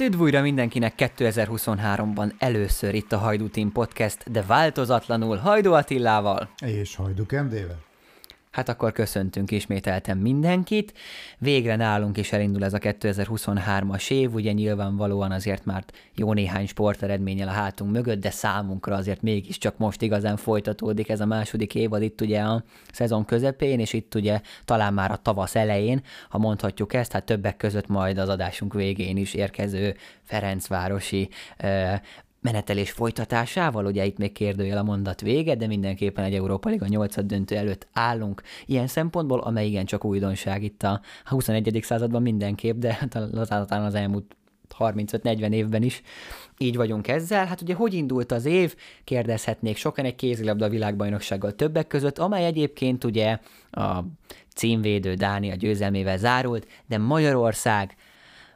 Hát üdv újra mindenkinek 2023-ban először itt a Hajdú Team Podcast, de változatlanul Hajdú Attillával. És Hajdú Kendével. Hát akkor köszöntünk ismételten mindenkit. Végre nálunk is elindul ez a 2023-as év, ugye nyilvánvalóan azért már jó néhány sporteredménnyel a hátunk mögött, de számunkra azért mégiscsak most igazán folytatódik ez a második évad itt ugye a szezon közepén, és itt ugye talán már a tavasz elején, ha mondhatjuk ezt, hát többek között majd az adásunk végén is érkező Ferencvárosi menetelés folytatásával, ugye itt még kérdőjel a mondat vége, de mindenképpen egy Európa Liga 8 döntő előtt állunk ilyen szempontból, amely igen csak újdonság itt a 21. században mindenképp, de talán az elmúlt 35-40 évben is így vagyunk ezzel. Hát ugye hogy indult az év? Kérdezhetnék sokan egy kézilabda világbajnoksággal többek között, amely egyébként ugye a címvédő Dánia győzelmével zárult, de Magyarország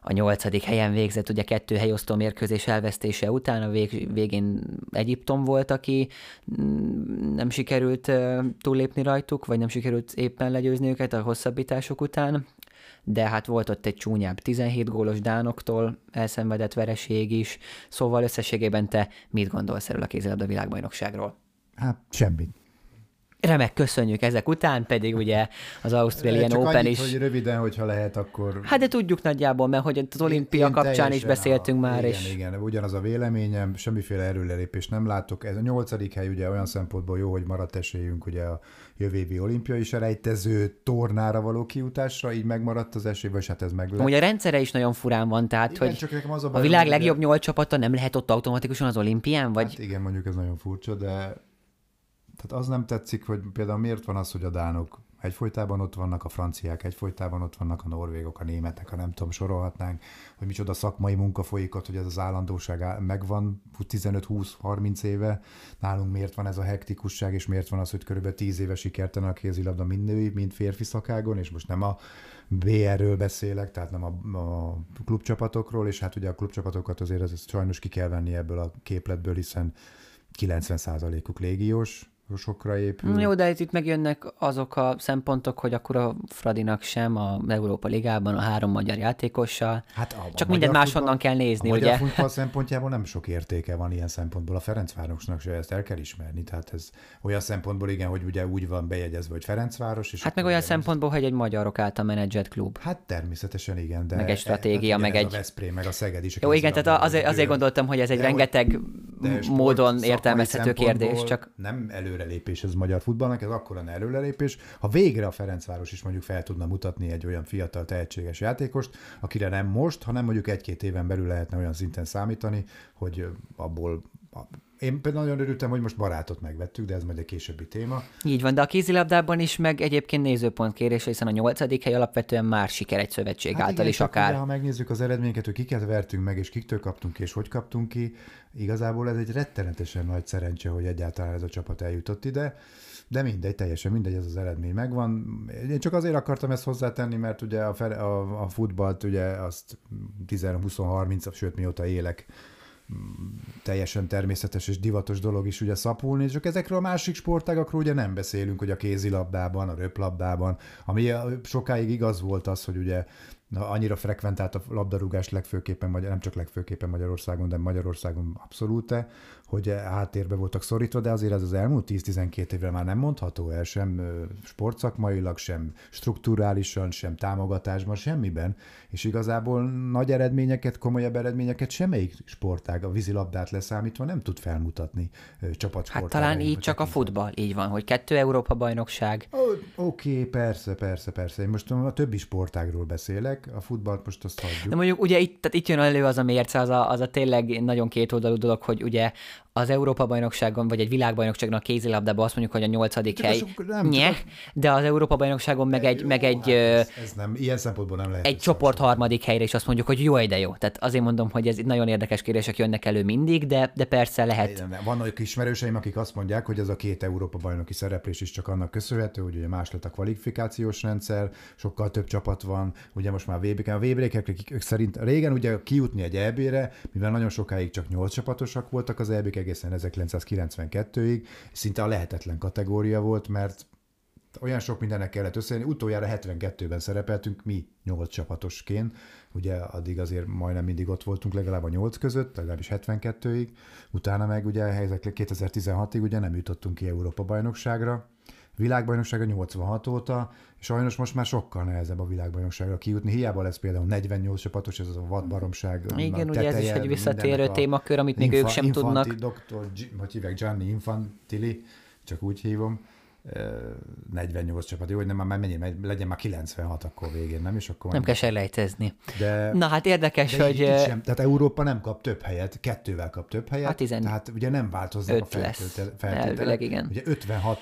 a nyolcadik helyen végzett, ugye kettő helyosztó mérkőzés elvesztése után, a vég, végén Egyiptom volt, aki mm, nem sikerült túllépni rajtuk, vagy nem sikerült éppen legyőzni őket a hosszabbítások után, de hát volt ott egy csúnyább 17 gólos Dánoktól elszenvedett vereség is, szóval összességében te mit gondolsz erről a kézilabda világbajnokságról? Hát semmit. Remek, köszönjük ezek után, pedig ugye az Australian Csak Open annyit, is... hogy röviden, hogyha lehet, akkor... Hát de tudjuk nagyjából, mert hogy az olimpia Én kapcsán is beszéltünk a, már, igen, és... Igen, ugyanaz a véleményem, semmiféle erőlelépést nem látok. Ez a nyolcadik hely ugye olyan szempontból jó, hogy maradt esélyünk ugye a jövő évi olimpiai selejtező tornára való kiutásra, így megmaradt az esély, vagy hát ez meg Ugye a rendszere is nagyon furán van, tehát Igen, hogy csak az a, a bajom, világ legjobb nyolc csapata nem lehet ott automatikusan az olimpián, vagy... Hát igen, mondjuk ez nagyon furcsa, de tehát az nem tetszik, hogy például miért van az, hogy a dánok egyfolytában ott vannak, a franciák egyfolytában ott vannak, a norvégok, a németek, a nem tudom, sorolhatnánk, hogy micsoda szakmai munka folyik ott, hogy ez az állandóság megvan 15-20-30 éve, nálunk miért van ez a hektikusság, és miért van az, hogy körülbelül 10 éve sikertelen a kézilabda mind női, mind férfi szakágon, és most nem a BR-ről beszélek, tehát nem a, a klubcsapatokról, és hát ugye a klubcsapatokat azért ez, sajnos ki kell venni ebből a képletből, hiszen 90%-uk légiós, sokra épül. Jó, de itt megjönnek azok a szempontok, hogy akkor a Fradinak sem a Európa Ligában a három magyar játékossal. Hát a, Csak a mindent máshonnan kell nézni, a ugye? futball szempontjából nem sok értéke van ilyen szempontból. A Ferencvárosnak se ezt el kell ismerni. Tehát ez olyan szempontból igen, hogy ugye úgy van bejegyezve, hogy Ferencváros. És Hát meg olyan szempontból, hogy egy magyarok által menedzselt klub. Hát természetesen igen, de... Meg egy stratégia, hát meg egy- a Veszprém, meg a Szeged is. a Jó, igen, tehát azért, azért gondoltam, hogy ez egy de rengeteg de módon értelmezhető kérdés, csak Nem előrelépés ez magyar futballnak, ez akkor lenne előrelépés, ha végre a Ferencváros is mondjuk fel tudna mutatni egy olyan fiatal tehetséges játékost, akire nem most, hanem mondjuk egy-két éven belül lehetne olyan szinten számítani, hogy abból én például nagyon örültem, hogy most barátot megvettük, de ez majd egy későbbi téma. így van, de a kézilabdában is meg egyébként nézőpont kérés, hiszen a nyolcadik hely alapvetően már siker egy szövetség hát által igen, is akár. Ugye, ha megnézzük az eredményeket, hogy kiket vertünk meg, és kiktől kaptunk ki, és hogy kaptunk ki, igazából ez egy rettenetesen nagy szerencse, hogy egyáltalán ez a csapat eljutott ide. De mindegy, teljesen mindegy, ez az eredmény megvan. Én csak azért akartam ezt hozzátenni, mert ugye a, fe- a, a futballt ugye azt 10-20-30, sőt mióta élek, teljesen természetes és divatos dolog is ugye szapulni, csak ezekről a másik sportágakról ugye nem beszélünk, hogy a kézilabdában, a röplabdában, ami sokáig igaz volt az, hogy ugye na, annyira frekventált a labdarúgás legfőképpen, magyar, nem csak legfőképpen Magyarországon, de Magyarországon abszolút hogy háttérbe voltak szorítva, de azért ez az elmúlt 10-12 évre már nem mondható el, sem sportszakmailag, sem strukturálisan, sem támogatásban, semmiben, és igazából nagy eredményeket, komolyabb eredményeket semmelyik sportág, a vízilabdát leszámítva nem tud felmutatni ö, Hát csapatsportág. talán így csak a futball, így van, hogy kettő Európa bajnokság, Oké, okay, persze, persze, persze. Én most a többi sportágról beszélek, a futballt most azt hagyjuk. De mondjuk ugye itt, tehát itt jön elő az a mérce, az a, az a tényleg nagyon kétoldalú dolog, hogy ugye az Európa-bajnokságon, vagy egy világbajnokságon a kézilabdában azt mondjuk, hogy a nyolcadik hely, nem, nye, de az Európa-bajnokságon meg egy, Jó, meg egy, hát ez, ez nem, ilyen szempontból nem lehet. egy csoport harmadik helyre, és azt mondjuk, hogy jó, de jó. Tehát azért mondom, hogy ez nagyon érdekes kérdések jönnek elő mindig, de, de persze lehet. Nem, nem. Vannak ismerőseim, akik azt mondják, hogy ez a két Európa bajnoki szereplés is csak annak köszönhető, hogy ugye más lett a kvalifikációs rendszer, sokkal több csapat van, ugye most már vb a vb szerint régen ugye kijutni egy EB-re, mivel nagyon sokáig csak 8 csapatosak voltak az EB-k egészen 1992-ig, szinte a lehetetlen kategória volt, mert olyan sok mindennek kellett összejönni. Utoljára 72-ben szerepeltünk mi nyolc csapatosként, ugye addig azért majdnem mindig ott voltunk legalább a nyolc között, legalábbis 72-ig, utána meg ugye helyzet 2016-ig ugye nem jutottunk ki Európa-bajnokságra, világbajnoksága 86 óta, sajnos most már sokkal nehezebb a világbajnokságra kijutni. Hiába lesz például 48 csapatos, ez a vadbaromság. Igen, ugye ez is egy visszatérő témakör, amit még ők sem tudnak. Doktor, hogy hívják, Gianni Infantili, csak úgy hívom 48 csapat, jó, hogy nem, már mennyi, legyen már 96 akkor végén, nem? És akkor nem kell selejtezni. De, Na hát érdekes, de hogy... Így, sem, tehát Európa nem kap több helyet, kettővel kap több helyet, hát tizen... tehát ugye nem változnak a feltételek. igen. Ugye 56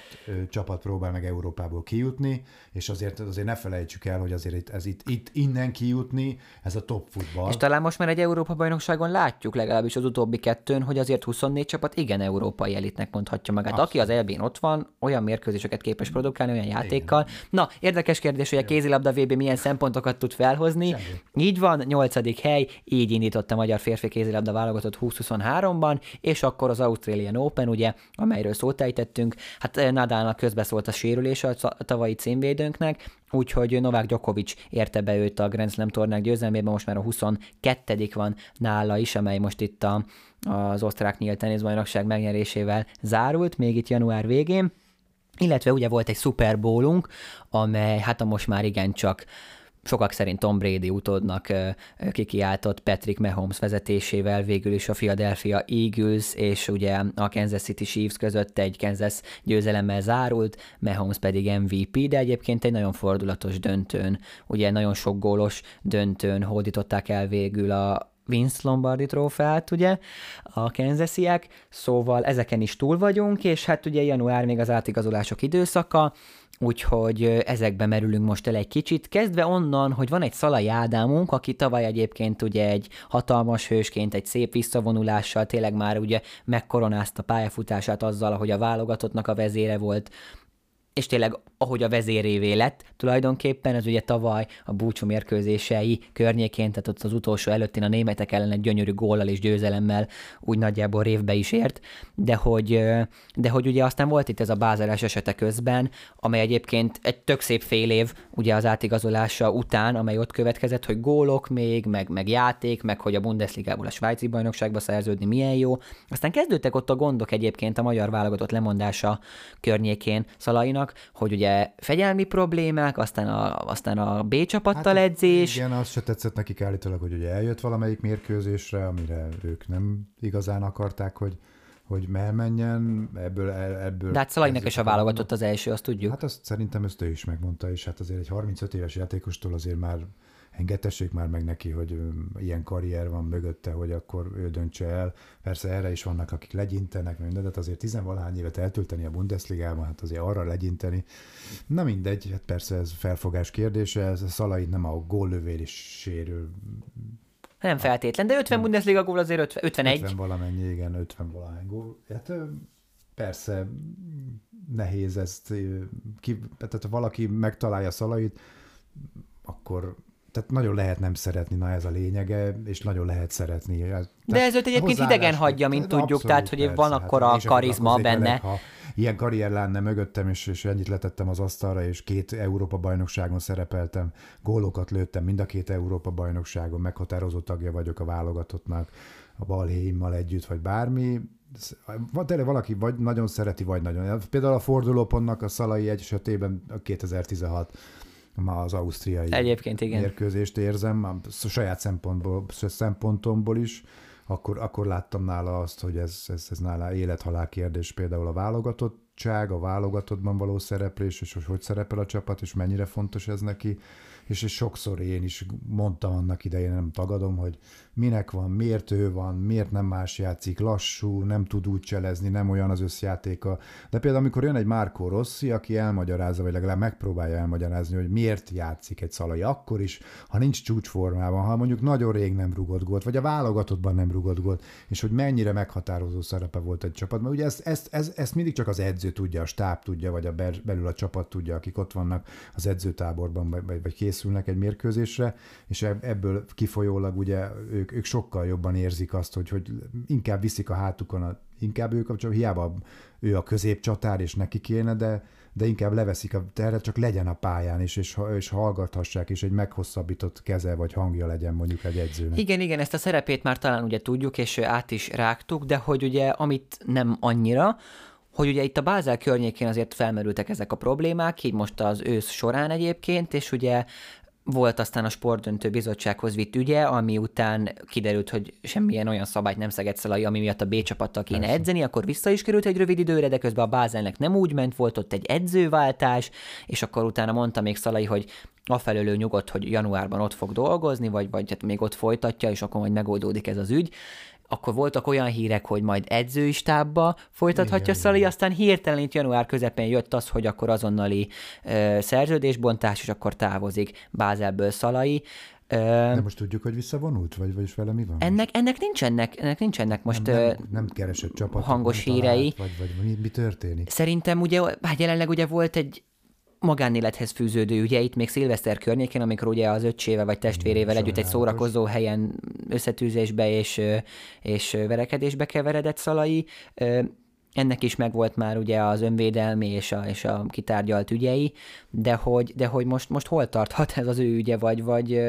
csapat próbál meg Európából kijutni, és azért, azért ne felejtsük el, hogy azért ez itt, itt innen kijutni, ez a top futball. És talán most már egy Európa-bajnokságon látjuk, legalábbis az utóbbi kettőn, hogy azért 24 csapat igen európai elitnek mondhatja magát. Abszolút. Aki az elbén ott van, olyan mérkőzés mérkőzéseket képes produkálni olyan játékkal. Igen. Na, érdekes kérdés, hogy a kézilabda VB milyen szempontokat tud felhozni. Semmi. Így van, nyolcadik hely, így indított a magyar férfi kézilabda válogatott 2023-ban, és akkor az Australian Open, ugye, amelyről szót ejtettünk, hát eh, Nadalnak közbeszólt a sérülése a tavalyi címvédőnknek, úgyhogy Novák Djokovic érte be őt a Grand Slam tornák győzelmében, most már a 22 van nála is, amely most itt a, az osztrák nyílt teniszbajnokság megnyerésével zárult, még itt január végén. Illetve ugye volt egy Super Bowlunk, amely hát a most már igencsak sokak szerint Tom Brady utódnak kikiáltott Patrick Mahomes vezetésével végül is a Philadelphia Eagles és ugye a Kansas City Chiefs között egy Kansas győzelemmel zárult, Mahomes pedig MVP, de egyébként egy nagyon fordulatos döntőn, ugye nagyon sok gólos döntőn hódították el végül a, Vince Lombardi trófeát, ugye, a Kansasiek, szóval ezeken is túl vagyunk, és hát ugye január még az átigazolások időszaka, úgyhogy ezekbe merülünk most el egy kicsit, kezdve onnan, hogy van egy Szalai Ádámunk, aki tavaly egyébként ugye egy hatalmas hősként, egy szép visszavonulással tényleg már ugye megkoronázta pályafutását azzal, hogy a válogatottnak a vezére volt, és tényleg ahogy a vezérévé lett tulajdonképpen, ez ugye tavaly a búcsú mérkőzései környékén, tehát ott az utolsó előttén a németek ellen egy gyönyörű góllal és győzelemmel úgy nagyjából révbe is ért, de hogy, de hogy ugye aztán volt itt ez a bázalás esete közben, amely egyébként egy tök szép fél év ugye az átigazolása után, amely ott következett, hogy gólok még, meg, meg játék, meg hogy a Bundesligából a svájci bajnokságba szerződni milyen jó. Aztán kezdődtek ott a gondok egyébként a magyar válogatott lemondása környékén Szalainak, hogy ugye fegyelmi problémák, aztán a, aztán a B csapattal hát, edzés. Igen, az se tetszett nekik állítólag, hogy ugye eljött valamelyik mérkőzésre, amire ők nem igazán akarták, hogy hogy elmenjen, ebből, ebből... De hát Szalainak is a válogatott az első, azt tudjuk. Hát azt szerintem ezt ő is megmondta, és hát azért egy 35 éves játékostól azért már engedtessék már meg neki, hogy ilyen karrier van mögötte, hogy akkor ő döntse el. Persze erre is vannak, akik legyintenek, minden, de hát azért tizenvalahány évet eltölteni a Bundesligában, hát azért arra legyinteni. Na mindegy, hát persze ez felfogás kérdése, ez a Szalai nem a góllövér is sérül. Nem feltétlen, de 50 Bundesliga gól azért 50, 51. 50 valamennyi, igen, 50 valahány gól. Hát persze nehéz ezt, ki, tehát ha valaki megtalálja Szalait, akkor tehát nagyon lehet nem szeretni, na ez a lényege, és nagyon lehet szeretni. Tehát De ez őt egyébként idegen hagyja, mint tudjuk, abszolút, tehát hogy persze, van akkor hát, a karizma benne. Velek, ha ilyen karrier lenne mögöttem, és, és ennyit letettem az asztalra, és két Európa bajnokságon szerepeltem, gólokat lőttem mind a két Európa bajnokságon, meghatározó tagja vagyok a válogatottnak, a balhéimmal együtt, vagy bármi, van tényleg valaki vagy nagyon szereti, vagy nagyon. Például a fordulópontnak a Szalai egy esetében a 2016 ma az ausztriai Egyébként igen. mérkőzést érzem, a saját szempontból, szempontomból is, akkor, akkor láttam nála azt, hogy ez, ez, ez nála élethalál kérdés például a válogatottság, a válogatottban való szereplés, és hogy hogy szerepel a csapat, és mennyire fontos ez neki és, sokszor én is mondtam annak idején, nem tagadom, hogy minek van, miért ő van, miért nem más játszik, lassú, nem tud úgy cselezni, nem olyan az összjátéka. De például, amikor jön egy Márkó Rossi, aki elmagyarázza, vagy legalább megpróbálja elmagyarázni, hogy miért játszik egy szalai, akkor is, ha nincs csúcsformában, ha mondjuk nagyon rég nem rugott gólt, vagy a válogatottban nem rugott gólt, és hogy mennyire meghatározó szerepe volt egy csapatban. Ugye ezt, ezt, ezt, ezt mindig csak az edző tudja, a stáb tudja, vagy a belül a csapat tudja, akik ott vannak az edzőtáborban, vagy, vagy készülnek egy mérkőzésre, és ebből kifolyólag ugye ők, ők sokkal jobban érzik azt, hogy, hogy inkább viszik a hátukon, a, inkább ők, csak hiába ő a középcsatár, és neki kéne, de, de inkább leveszik a terret, csak legyen a pályán is, és, és hallgathassák, és egy meghosszabbított keze vagy hangja legyen mondjuk egy edzőnek. Igen, igen, ezt a szerepét már talán ugye tudjuk, és át is rágtuk, de hogy ugye amit nem annyira, hogy ugye itt a Bázel környékén azért felmerültek ezek a problémák, így most az ősz során egyébként, és ugye volt aztán a sportdöntő bizottsághoz vitt ügye, ami után kiderült, hogy semmilyen olyan szabályt nem szegett Szalai, ami miatt a B csapattal kéne Persze. edzeni, akkor vissza is került egy rövid időre, de közben a Bázelnek nem úgy ment, volt ott egy edzőváltás, és akkor utána mondta még Szalai, hogy afelől ő nyugodt, hogy januárban ott fog dolgozni, vagy, vagy hát még ott folytatja, és akkor majd megoldódik ez az ügy akkor voltak olyan hírek, hogy majd edzői stábba folytathatja Szali, aztán hirtelen itt január közepén jött az, hogy akkor azonnali ö, szerződésbontás, és akkor távozik Bázelből Szalai. De most tudjuk, hogy visszavonult, vagy, vagy vele mi van? Ennek, ennek nincsenek, ennek nincsenek most nem, nem, nem keresett csapat, hangos hírei. Talált, vagy, vagy mi, mi történik? Szerintem ugye, hát jelenleg ugye volt egy magánélethez fűződő ügye, itt még szilveszter környékén, amikor ugye az öccsével vagy testvérével együtt egy szórakozó helyen összetűzésbe és, és verekedésbe keveredett Szalai. Ennek is megvolt már ugye az önvédelmi és a, és a kitárgyalt ügyei, de hogy, de hogy most, most hol tarthat ez az ő ügye, vagy, vagy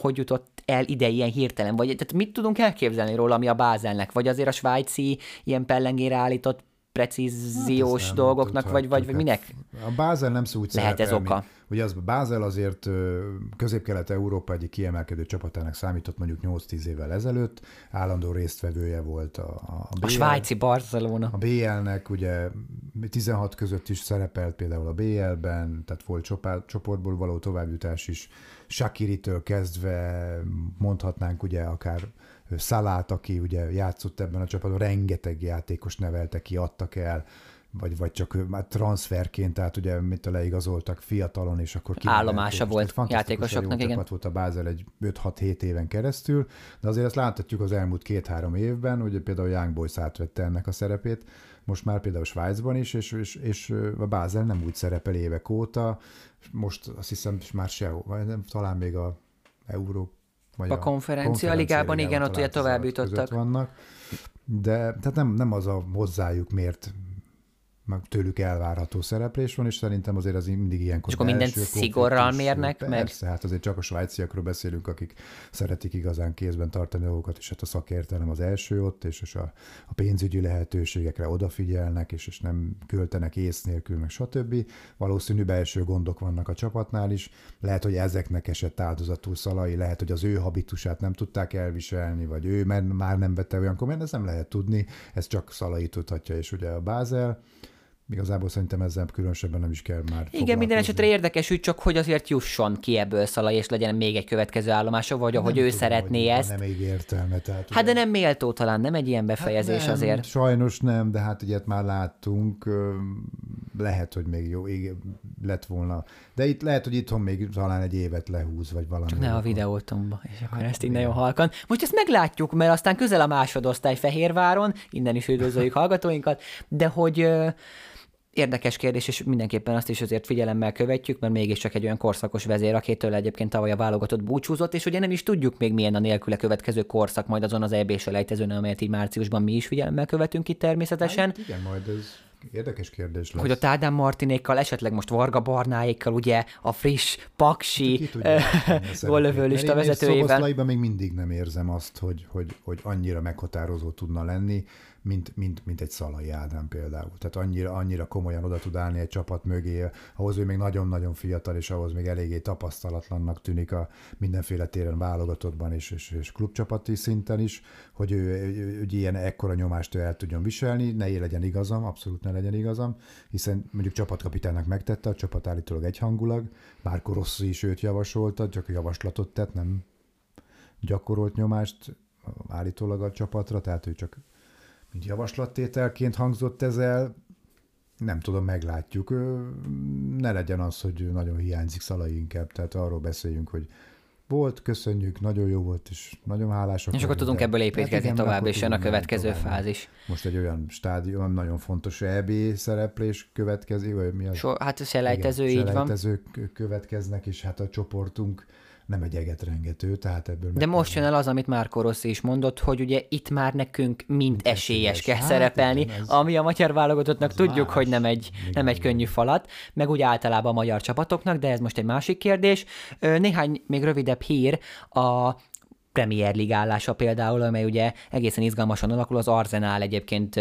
hogy jutott el ide ilyen hirtelen, vagy tehát mit tudunk elképzelni róla, ami a Bázelnek, vagy azért a svájci ilyen pellengére állított precíziós hát dolgoknak, vagy, vagy, vagy minek? A Bázel nem szó úgy Lehet ez oka. Ugye az Bázel azért közép-kelet-európa egyik kiemelkedő csapatának számított mondjuk 8-10 évvel ezelőtt, állandó résztvevője volt a, a BL. A svájci Barcelona. A BL-nek ugye 16 között is szerepelt például a BL-ben, tehát volt csoportból való továbbjutás is, Shakiritől kezdve mondhatnánk ugye akár Szalát, aki ugye játszott ebben a csapatban, rengeteg játékos nevelte ki, adtak el, vagy, vagy csak már transferként, tehát ugye mit a leigazoltak fiatalon, és akkor Állomása volt játékosoknak, igen. volt a Bázel egy 5-6-7 éven keresztül, de azért azt láthatjuk az elmúlt két-három évben, hogy például Young Boys átvette ennek a szerepét, most már például Svájcban is, és, és, és a Bázel nem úgy szerepel évek óta, most azt hiszem már sehol, vagy nem, talán még a Európa vagy a, a konferencia, ligában, igen, ott ugye tovább jutottak. Vannak, de tehát nem, nem az a hozzájuk mért meg tőlük elvárható szereplés van, és szerintem azért az mindig ilyen És akkor mindent szigorral mérnek persze, meg? Persze, hát azért csak a svájciakról beszélünk, akik szeretik igazán kézben tartani dolgokat, és hát a szakértelem az első ott, és, és a, a pénzügyi lehetőségekre odafigyelnek, és, és nem költenek ész nélkül, meg stb. Valószínű belső gondok vannak a csapatnál is. Lehet, hogy ezeknek esett áldozatul Szalai, lehet, hogy az ő habitusát nem tudták elviselni, vagy ő már nem vette olyan komolyan, ez nem lehet tudni, ez csak Szalai tudhatja, és ugye a Bázel Igazából szerintem ezzel különösebben nem is kell már Igen, minden esetre érdekes úgy csak, hogy azért jusson ki ebből Szalai, és legyen még egy következő állomása, vagy ahogy nem ő tudom, szeretné ezt. Nem még értelme. Tehát, hát ugye... de nem méltó talán, nem egy ilyen befejezés hát nem, azért. Sajnos nem, de hát ugye már láttunk, lehet, hogy még jó lett volna. De itt lehet, hogy itthon még talán egy évet lehúz, vagy valami. Csak ne a videótomba, és akkor hát, ezt így nagyon halkan. Most ezt meglátjuk, mert aztán közel a másodosztály Fehérváron, innen is üdvözöljük hallgatóinkat, de hogy Érdekes kérdés, és mindenképpen azt is azért figyelemmel követjük, mert mégiscsak egy olyan korszakos vezér, akitől egyébként tavaly a válogatott búcsúzott, és ugye nem is tudjuk még milyen a nélküle következő korszak majd azon az EB-s elejtezőn, amelyet így márciusban mi is figyelemmel követünk itt természetesen. Hát igen, majd ez Érdekes kérdés lesz. Hogy a Tádám Martinékkal, esetleg most Varga Barnáékkal, ugye a friss, paksi gollövő vezetőjével. Én még mindig nem érzem azt, hogy, hogy, hogy annyira meghatározó tudna lenni mint, mint, mint egy Szalai Ádám például. Tehát annyira, annyira komolyan oda tud állni egy csapat mögé, ahhoz ő még nagyon-nagyon fiatal, és ahhoz még eléggé tapasztalatlannak tűnik a mindenféle téren válogatottban és, és, és klubcsapati szinten is, hogy ő, ő, ő ilyen ekkora nyomást ő el tudjon viselni, ne legyen igazam, abszolút ne legyen igazam, hiszen mondjuk csapatkapitánynak megtette, a csapat állítólag egyhangulag, Márko Rossi is őt javasolta, csak javaslatot tett, nem gyakorolt nyomást állítólag a csapatra, tehát ő csak javaslattételként hangzott ez el, nem tudom, meglátjuk. Ne legyen az, hogy nagyon hiányzik Szalai inkább, tehát arról beszéljünk, hogy volt, köszönjük, nagyon jó volt, és nagyon hálások. És akkor tudunk ebből építkezni hát tovább, és jön a következő tovább. fázis. Most egy olyan stádium, nagyon fontos EB szereplés következik, vagy mi az? So, hát a selejtező, Igen, így selejtezők van. következnek, és hát a csoportunk nem egy egetrengető, tehát ebből... De most jön el az, amit Márko Rossi is mondott, hogy ugye itt már nekünk mind esélyes, esélyes kell hát, szerepelni, igen, ez, ami a magyar válogatottnak tudjuk, más. hogy nem egy, nem egy könnyű falat, meg úgy általában a magyar csapatoknak, de ez most egy másik kérdés. Néhány még rövidebb hír, a Premier League állása például, amely ugye egészen izgalmasan alakul, az Arsenal egyébként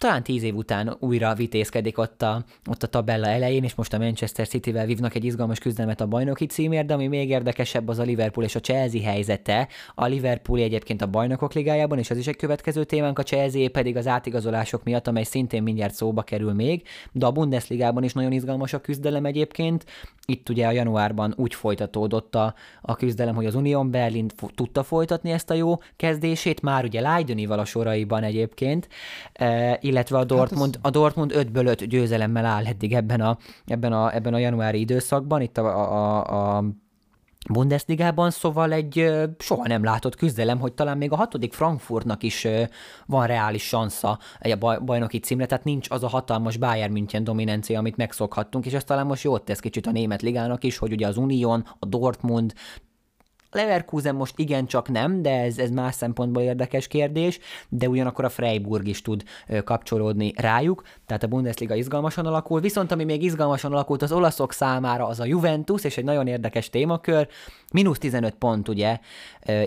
talán tíz év után újra vitézkedik ott a, ott a tabella elején, és most a Manchester City-vel vívnak egy izgalmas küzdelmet a bajnoki címért, de ami még érdekesebb az a Liverpool és a Chelsea helyzete. A Liverpool egyébként a bajnokok ligájában, és az is egy következő témánk, a Chelsea pedig az átigazolások miatt, amely szintén mindjárt szóba kerül még, de a Bundesligában is nagyon izgalmas a küzdelem egyébként. Itt ugye a januárban úgy folytatódott a, a küzdelem, hogy az Union Berlin tudta folytatni ezt a jó kezdését, már ugye Leidenival a soraiban egyébként, e, illetve a Dortmund, hát az... a Dortmund 5-ből 5 győzelemmel áll eddig ebben a, ebben a, ebben a januári időszakban, itt a, a, a Bundesligában, szóval egy soha nem látott küzdelem, hogy talán még a hatodik Frankfurtnak is van reális sansza egy bajnoki címre, tehát nincs az a hatalmas Bayern München dominancia, amit megszokhattunk, és ez talán most jót tesz kicsit a német ligának is, hogy ugye az Union, a Dortmund Leverkusen most igencsak nem, de ez, ez más szempontból érdekes kérdés, de ugyanakkor a Freiburg is tud kapcsolódni rájuk, tehát a Bundesliga izgalmasan alakul, viszont ami még izgalmasan alakult az olaszok számára, az a Juventus, és egy nagyon érdekes témakör, mínusz 15 pont ugye,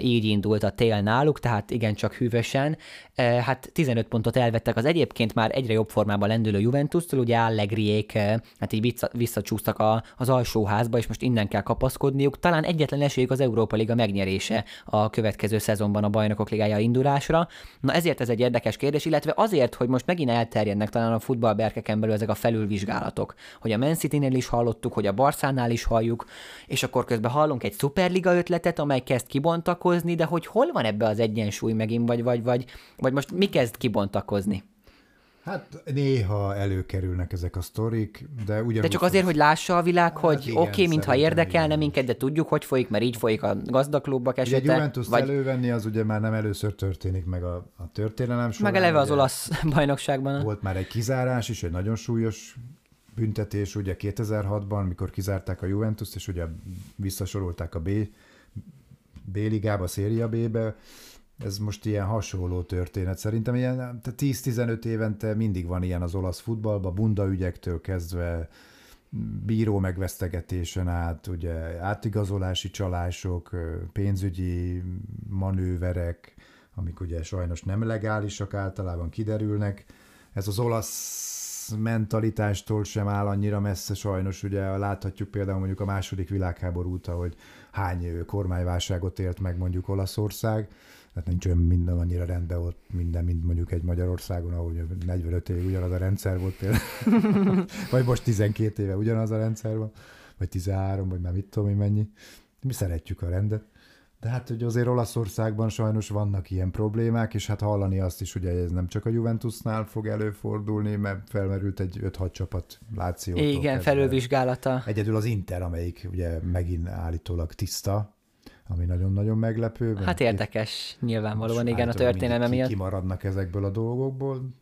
így indult a tél náluk, tehát igencsak hűvösen, hát 15 pontot elvettek az egyébként már egyre jobb formában lendülő Juventus-tól, ugye Allegriék hát így vissza, visszacsúsztak a, az alsóházba, és most innen kell kapaszkodniuk. Talán egyetlen esélyük az Európa Liga megnyerése a következő szezonban a Bajnokok Ligája indulásra. Na ezért ez egy érdekes kérdés, illetve azért, hogy most megint elterjednek talán a futballberkeken belül ezek a felülvizsgálatok, hogy a Man City-nél is hallottuk, hogy a Barszánál is halljuk, és akkor közben hallunk egy szuperliga ötletet, amely kezd kibontakozni, de hogy hol van ebbe az egyensúly megint, vagy, vagy, vagy, vagy most mi kezd kibontakozni? Hát néha előkerülnek ezek a sztorik, de ugyanúgy... De csak azért, hogy lássa a világ, hogy hát oké, okay, mintha érdekelne igen. minket, de tudjuk, hogy folyik, mert így folyik a gazdaklubok esete. Ugye Juventus vagy... elővenni, az ugye már nem először történik meg a, a történelem során. Meg eleve az olasz bajnokságban. Volt már egy kizárás is, egy nagyon súlyos büntetés, ugye 2006-ban, mikor kizárták a Juventus-t, és ugye visszasorolták a B, B ligába, a Széria B-be, ez most ilyen hasonló történet. Szerintem ilyen 10-15 évente mindig van ilyen az olasz futballban, bunda ügyektől kezdve bíró megvesztegetésen át, ugye átigazolási csalások, pénzügyi manőverek, amik ugye sajnos nem legálisak, általában kiderülnek. Ez az olasz mentalitástól sem áll annyira messze sajnos, ugye láthatjuk például mondjuk a második világháború óta, hogy hány kormányválságot élt meg mondjuk Olaszország, tehát nincs olyan minden annyira rendben ott minden, mint mondjuk egy Magyarországon, ahol 45 év ugyanaz a rendszer volt például, vagy most 12 éve ugyanaz a rendszer van, vagy 13, vagy már mit tudom én mennyi. Mi szeretjük a rendet. De hát hogy azért Olaszországban sajnos vannak ilyen problémák, és hát hallani azt is, hogy ez nem csak a Juventusnál fog előfordulni, mert felmerült egy 5-6 csapat Láció. Igen, felülvizsgálata. Egyedül az Inter, amelyik ugye megint állítólag tiszta, ami nagyon-nagyon meglepő. Hát érdekes, nyilvánvalóan, igen, a történelme miatt. Kimaradnak ezekből a dolgokból.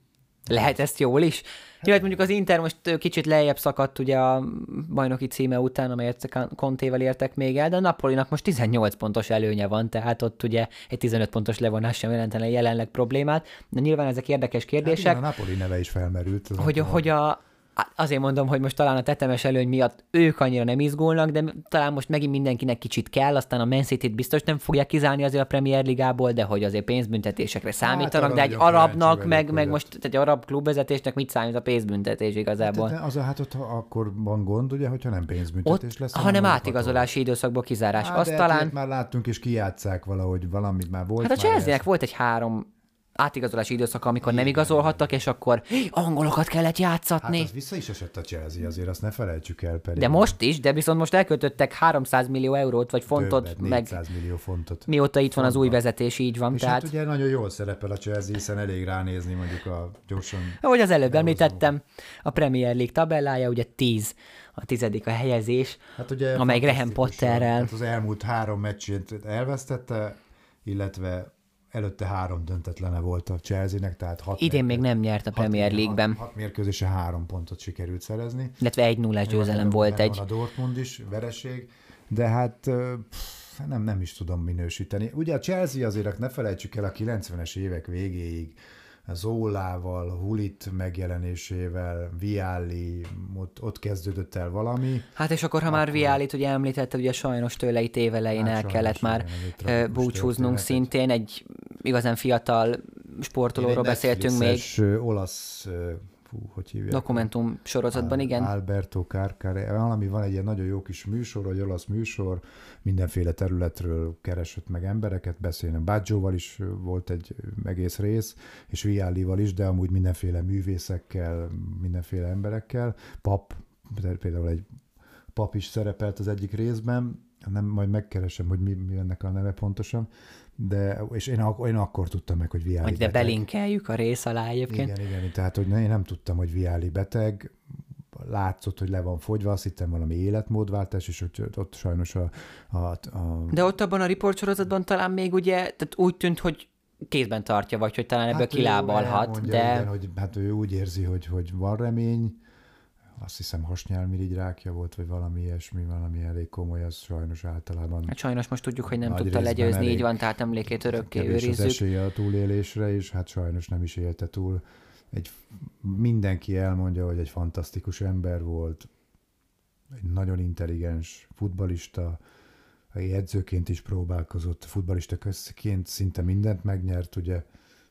Lehet ezt jól is. Jó, hát mondjuk az Inter most kicsit lejjebb szakadt ugye a bajnoki címe után, amelyet Contével értek még el, de a Napolinak most 18 pontos előnye van, tehát ott ugye egy 15 pontos levonás sem jelentene jelenleg problémát, de nyilván ezek érdekes kérdések. Hát igen, a Napoli neve is felmerült. Hogy, hogy a, azért mondom, hogy most talán a tetemes előny miatt ők annyira nem izgulnak, de talán most megint mindenkinek kicsit kell, aztán a Man City-t biztos nem fogják kizárni azért a Premier Ligából, de hogy azért pénzbüntetésekre számítanak, hát, de egy arabnak, meg, meg most egy arab klubvezetésnek mit számít a pénzbüntetés igazából? Hát, az a hát ott akkor van gond, ugye, hogyha nem pénzbüntetés ott, lesz. Hanem átigazolási időszakból kizárás. Hát, Azt talán... már láttunk és kijátszák valahogy valamit már volt. Hát a chelsea volt egy három átigazolási időszaka, amikor nem igazolhattak, és akkor angolokat kellett játszatni. Hát az vissza is esett a Chelsea, azért azt ne felejtsük el. Pedig De most is, de viszont most elköltöttek 300 millió eurót, vagy fontot, többet, meg 400 millió fontot. mióta itt van az új vezetés, így van. És tehát, hát ugye nagyon jól szerepel a Chelsea, hiszen elég ránézni mondjuk a gyorsan... ahogy az előbb említettem, a Premier League tabellája ugye 10, a tizedik a helyezés, Hát ugye amely Graham. Potterrel. Hát az elmúlt három meccsét elvesztette, illetve előtte három döntetlene volt a Chelsea-nek, tehát hat idén még nem nyert a hat- Premier hat- League-ben, Hat mérkőzése három pontot sikerült szerezni. illetve egy nullás győzelem volt egy. a Dortmund is, vereség, de hát pff, nem, nem is tudom minősíteni. Ugye a Chelsea azért, ne felejtsük el a 90-es évek végéig, Zólával, Hulit megjelenésével, Vialli, ott, ott kezdődött el valami. Hát és akkor, ha már Viálit ugye említette, ugye sajnos tőle itt évelején Hát el kellett már búcsúznunk szintén, egy igazán fiatal sportolóról beszéltünk még, olasz, fú, hogy hívják? dokumentum sorozatban, igen. Alberto Carcare, valami van egy ilyen nagyon jó kis műsor, egy olasz műsor, mindenféle területről keresett meg embereket, beszélni. Baggioval is volt egy egész rész, és Viallival is, de amúgy mindenféle művészekkel, mindenféle emberekkel. Pap, például egy pap is szerepelt az egyik részben, nem, majd megkeresem, hogy mi, mi ennek a neve pontosan, de, és én, ak- én akkor tudtam meg, hogy Vialli Majd beteg. belinkeljük a rész alá egyébként. Igen, igen, tehát hogy én nem tudtam, hogy Viáli beteg, látszott, hogy le van fogyva, azt hittem valami életmódváltás, és hogy ott sajnos a, a, a De ott abban a riport sorozatban talán még ugye, tehát úgy tűnt, hogy kézben tartja, vagy hogy talán ebből Hát kilábalhat, de Igen, hogy hát ő úgy érzi, hogy, hogy van remény, azt hiszem hasnyálmirigy rákja volt, vagy valami ilyesmi, valami elég komoly, az sajnos általában hát sajnos most tudjuk, hogy nem tudta legyőzni, elég így van, tehát emlékét örökké kevés az esélye a túlélésre, és hát sajnos nem is élte túl. Egy, mindenki elmondja, hogy egy fantasztikus ember volt, egy nagyon intelligens futbalista, edzőként is próbálkozott, futbalista közként szinte mindent megnyert, ugye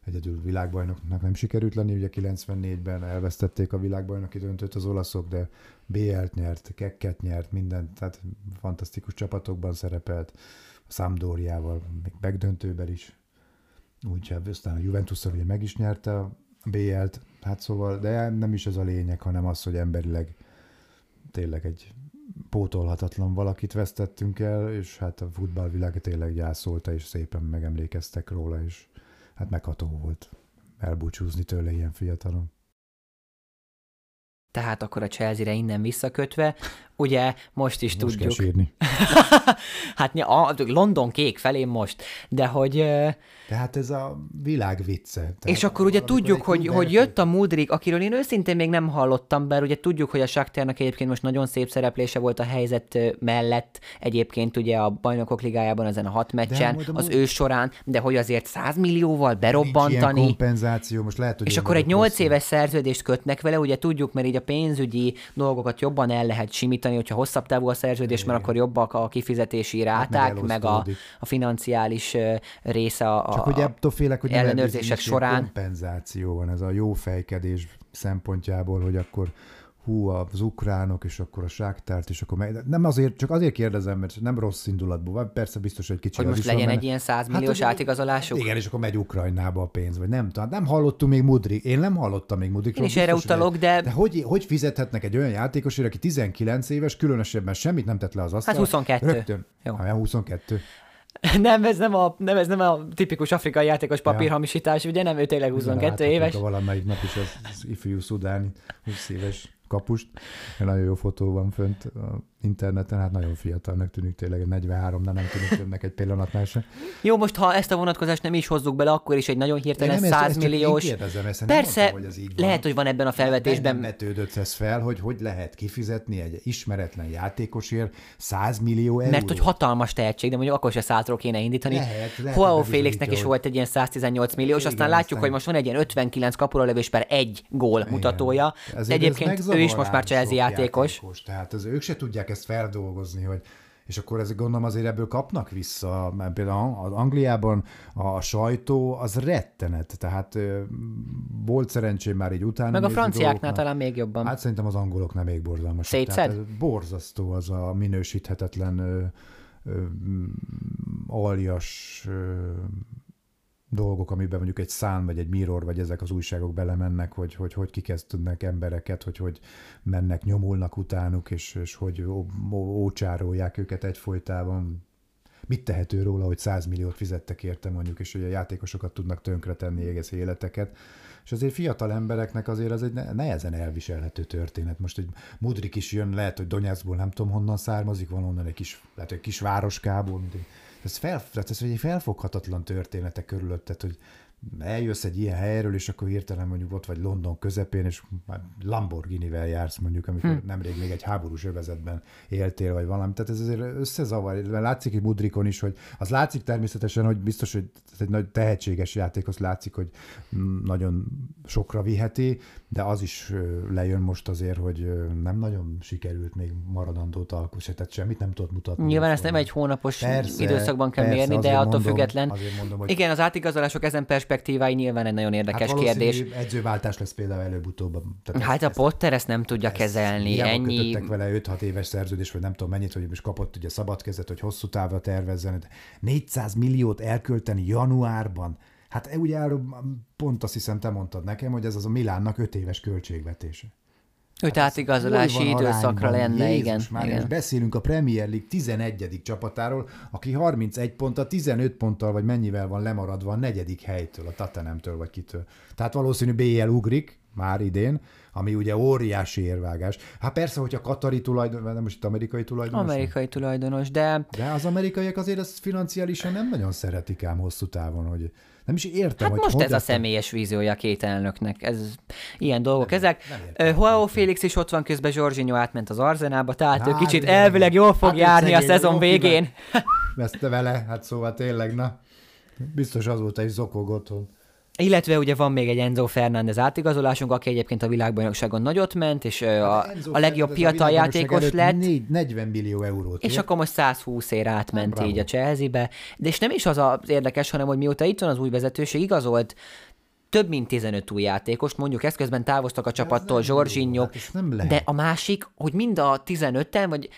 egyedül világbajnoknak nem sikerült lenni, ugye 94-ben elvesztették a világbajnoki döntőt az olaszok, de BL-t nyert, kekket nyert, mindent, tehát fantasztikus csapatokban szerepelt, a Sampdoriával, még megdöntőben is, úgyhogy aztán a juventus ugye meg is nyerte a BL-t, hát szóval, de nem is ez a lényeg, hanem az, hogy emberileg tényleg egy pótolhatatlan valakit vesztettünk el, és hát a futballvilág tényleg gyászolta, és szépen megemlékeztek róla, és hát megható volt elbúcsúzni tőle ilyen fiatalon. Tehát akkor a Chelsea-re innen visszakötve, ugye most is Most kell tudjuk. sírni. hát a London kék felé most, de hogy... Tehát ez a világ vicce. Tehát És akkor ugye tudjuk, hogy, hogy jött a Mudrik, akiről én őszintén még nem hallottam, bár ugye tudjuk, hogy a Shakhtarnak egyébként most nagyon szép szereplése volt a helyzet mellett, egyébként ugye a Bajnokok Ligájában ezen a hat meccsen, a az ős során, de hogy azért 100 millióval berobbantani, kompenzáció, most lehet, hogy és akkor egy vagyok 8 rosszul. éves szerződést kötnek vele, ugye tudjuk, mert így a pénzügyi dolgokat jobban el lehet simítani, hogyha hosszabb távú a szerződés, mert akkor jobbak a kifizetési ráták, meg meg a, a financiális része a, Csak a, hogy attól félek, hogy ellenőrzések során. kompenzáció van, ez a jó fejkedés szempontjából, hogy akkor hú, az ukránok, és akkor a ságtárt, és akkor meg... Nem azért, csak azért kérdezem, mert nem rossz indulatból van, persze biztos, hogy kicsi hogy most van legyen benne. egy ilyen 100 milliós ugye- átigazolásuk. Igen, és akkor megy Ukrajnába a pénz, vagy nem tudom. Nem hallottunk még Mudrik. Én nem hallottam még Mudrikról. Én is erre utalok, de- De hogy, hogy fizethetnek egy olyan játékosért, aki 19 éves, különösebben semmit nem tett le az asztalra? 22. Rögtön. Jó. Ha, 22. Nem, ez nem a, nem, ez nem a tipikus afrikai játékos papírhamisítás, ugye nem, ő tényleg 22 Láthatók éves. Valamelyik nap is az, az ifjú szudáni 20 éves kapust. Jó fotó van fönt a interneten, hát nagyon fiatalnak tűnik tényleg, 43, de nem tűnik többnek egy pillanatnál sem. Jó, most ha ezt a vonatkozást nem is hozzuk bele, akkor is egy nagyon hirtelen Én nem ezt- 100 ezt milliós. kérdezem, ezt nem Persze, mondtam, hogy ez így van. lehet, hogy van ebben a felvetésben. vetődött ez fel, hogy hogy lehet kifizetni egy ismeretlen játékosért 100 millió eurót. Mert hogy hatalmas tehetség, de mondjuk akkor se százról kéne indítani. Lehet, lehet, Joao Félixnek is volt egy ilyen 118 milliós, Igen, aztán látjuk, aztán- hogy most van egy ilyen 59 kapura lövés per egy gól mutatója. Ezért ez Egyébként ő megzavar is most már Chelsea sok játékos. Tehát az, ők se tudják ezt feldolgozni, hogy és akkor ez gondolom azért ebből kapnak vissza, mert például az Angliában a sajtó az rettenet, tehát volt szerencsém már így utána Meg a franciáknál talán még jobban. Hát szerintem az angoloknál még borzalmasabb. Szétszed? Borzasztó az a minősíthetetlen ö, ö, aljas ö, dolgok, amiben mondjuk egy szán, vagy egy mirror, vagy ezek az újságok belemennek, hogy hogy, hogy kikezdődnek embereket, hogy hogy mennek, nyomulnak utánuk, és, és hogy ócsárolják őket egyfolytában. Mit tehető róla, hogy 100 milliót fizettek érte mondjuk, és hogy a játékosokat tudnak tönkretenni egész életeket. És azért fiatal embereknek azért az egy nehezen elviselhető történet. Most egy Mudrik is jön, lehet, hogy Donetskból nem tudom honnan származik, van onnan egy kis, lehet, egy kis városkából, mint egy ez, fel, ez egy felfoghatatlan történetek körülötted, hogy eljössz egy ilyen helyről, és akkor hirtelen mondjuk ott vagy London közepén, és már Lamborghini-vel jársz mondjuk, amikor hm. nemrég még egy háborús övezetben éltél, vagy valami. Tehát ez azért összezavar. Látszik egy Budrikon is, hogy az látszik természetesen, hogy biztos, hogy egy nagy tehetséges játékos látszik, hogy nagyon sokra viheti, de az is lejön most azért, hogy nem nagyon sikerült még maradandót alkotni, tehát semmit nem tudott mutatni. Nyilván ezt nem egy hónapos persze, időszakban kell persze, mérni, de attól mondom, független. Mondom, hogy... Igen, az átigazolások ezen perspektívái nyilván egy nagyon érdekes hát kérdés. edzőváltás lesz például előbb-utóbb. Tehát hát ezt, a Potter ezt nem tudja ezt, kezelni. Ennyi... kötöttek vele 5-6 éves szerződés, vagy nem tudom mennyit, hogy most kapott ugye szabad kezet, hogy hosszú távra tervezzen. 400 milliót elkölteni januárban Hát e, ugye pont azt hiszem, te mondtad nekem, hogy ez az a Milánnak öt éves költségvetése. Öt hát átigazolási időszakra lenne, Jézus, igen. Már igen. beszélünk a Premier League 11. csapatáról, aki 31 ponttal, 15 ponttal, vagy mennyivel van lemaradva a negyedik helytől, a Tatanemtől, vagy kitől. Tehát valószínű BL ugrik már idén, ami ugye óriási érvágás. Hát persze, hogyha katari tulajdonos, nem most itt amerikai tulajdonos. Amerikai tulajdonos, de... De az amerikaiak azért ezt financiálisan nem nagyon szeretik ám hosszú távon, hogy nem is értem, hát hogy most ez a személyes víziója két elnöknek. Ez ilyen dolgok nem, ezek. Nem Joao Félix is ott van közben, Zsorzsinyó átment az Arzenába, tehát hát, ő kicsit igen. elvileg jól fog hát járni a szezon végén. Veszte vele, hát szóval tényleg, na. Biztos azóta is zokog otthon. Illetve ugye van még egy Enzo Fernández átigazolásunk, aki egyébként a világbajnokságon nagyot ment, és hát a, a legjobb fiatal játékos lett. 4, 40 millió eurót. És akkor most 120 ér átment Bravo. így a Chelsea-be. De és nem is az az érdekes, hanem hogy mióta itt van az új vezetőség, igazolt több mint 15 új játékost, mondjuk ezt közben távoztak a csapattól Zsorzsinyok, hát de a másik, hogy mind a 15-en, vagy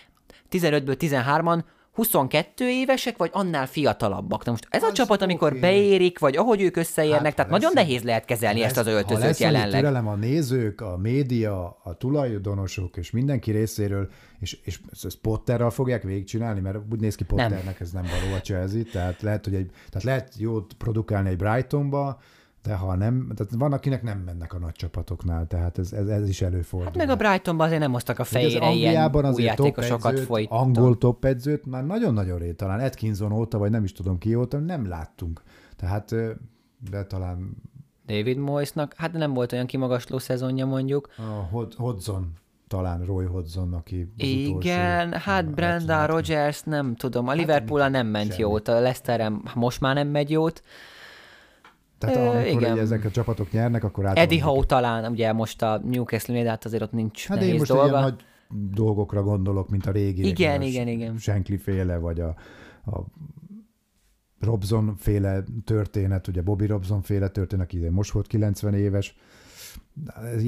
15-ből 13-an 22 évesek, vagy annál fiatalabbak. Na most ez a az csapat, amikor okay. beérik, vagy ahogy ők összeérnek, hát, tehát nagyon lesz, nehéz lehet kezelni lesz, ezt az öltözőt ha lesz jelenleg. türelem a nézők, a média, a tulajdonosok és mindenki részéről, és, és ezt Potterral fogják végigcsinálni, mert úgy néz ki Potternek nem. ez nem való a Chelsea, tehát lehet, hogy egy, tehát lehet jót produkálni egy Brightonba, de ha nem, tehát van, akinek nem mennek a nagy csapatoknál, tehát ez, ez, ez is előfordul. Hát meg a Brightonban azért nem hoztak a fejére az ilyen új játékosokat folyt. Angol top edzőt már nagyon-nagyon rég, talán Atkinson óta, vagy nem is tudom ki óta, nem láttunk. Tehát, de talán... David Moyesnak, hát nem volt olyan kimagasló szezonja mondjuk. A Hodson talán Roy Hodgson, aki az Igen, utolsó, hát Brenda Rogers, nem tudom, a hát Liverpool nem ment semmi. jót, a leicester most már nem megy jót. Tehát amikor igen. ezek a csapatok nyernek, akkor át. Eddie Howe talán, ugye most a Newcastle-nél, hát azért ott nincs hát nehéz én most dolga. ilyen nagy dolgokra gondolok, mint a régi. Igen, igen, igen. Senkli féle, vagy a, a Robson féle történet, ugye Bobby Robson féle történet, aki most volt 90 éves,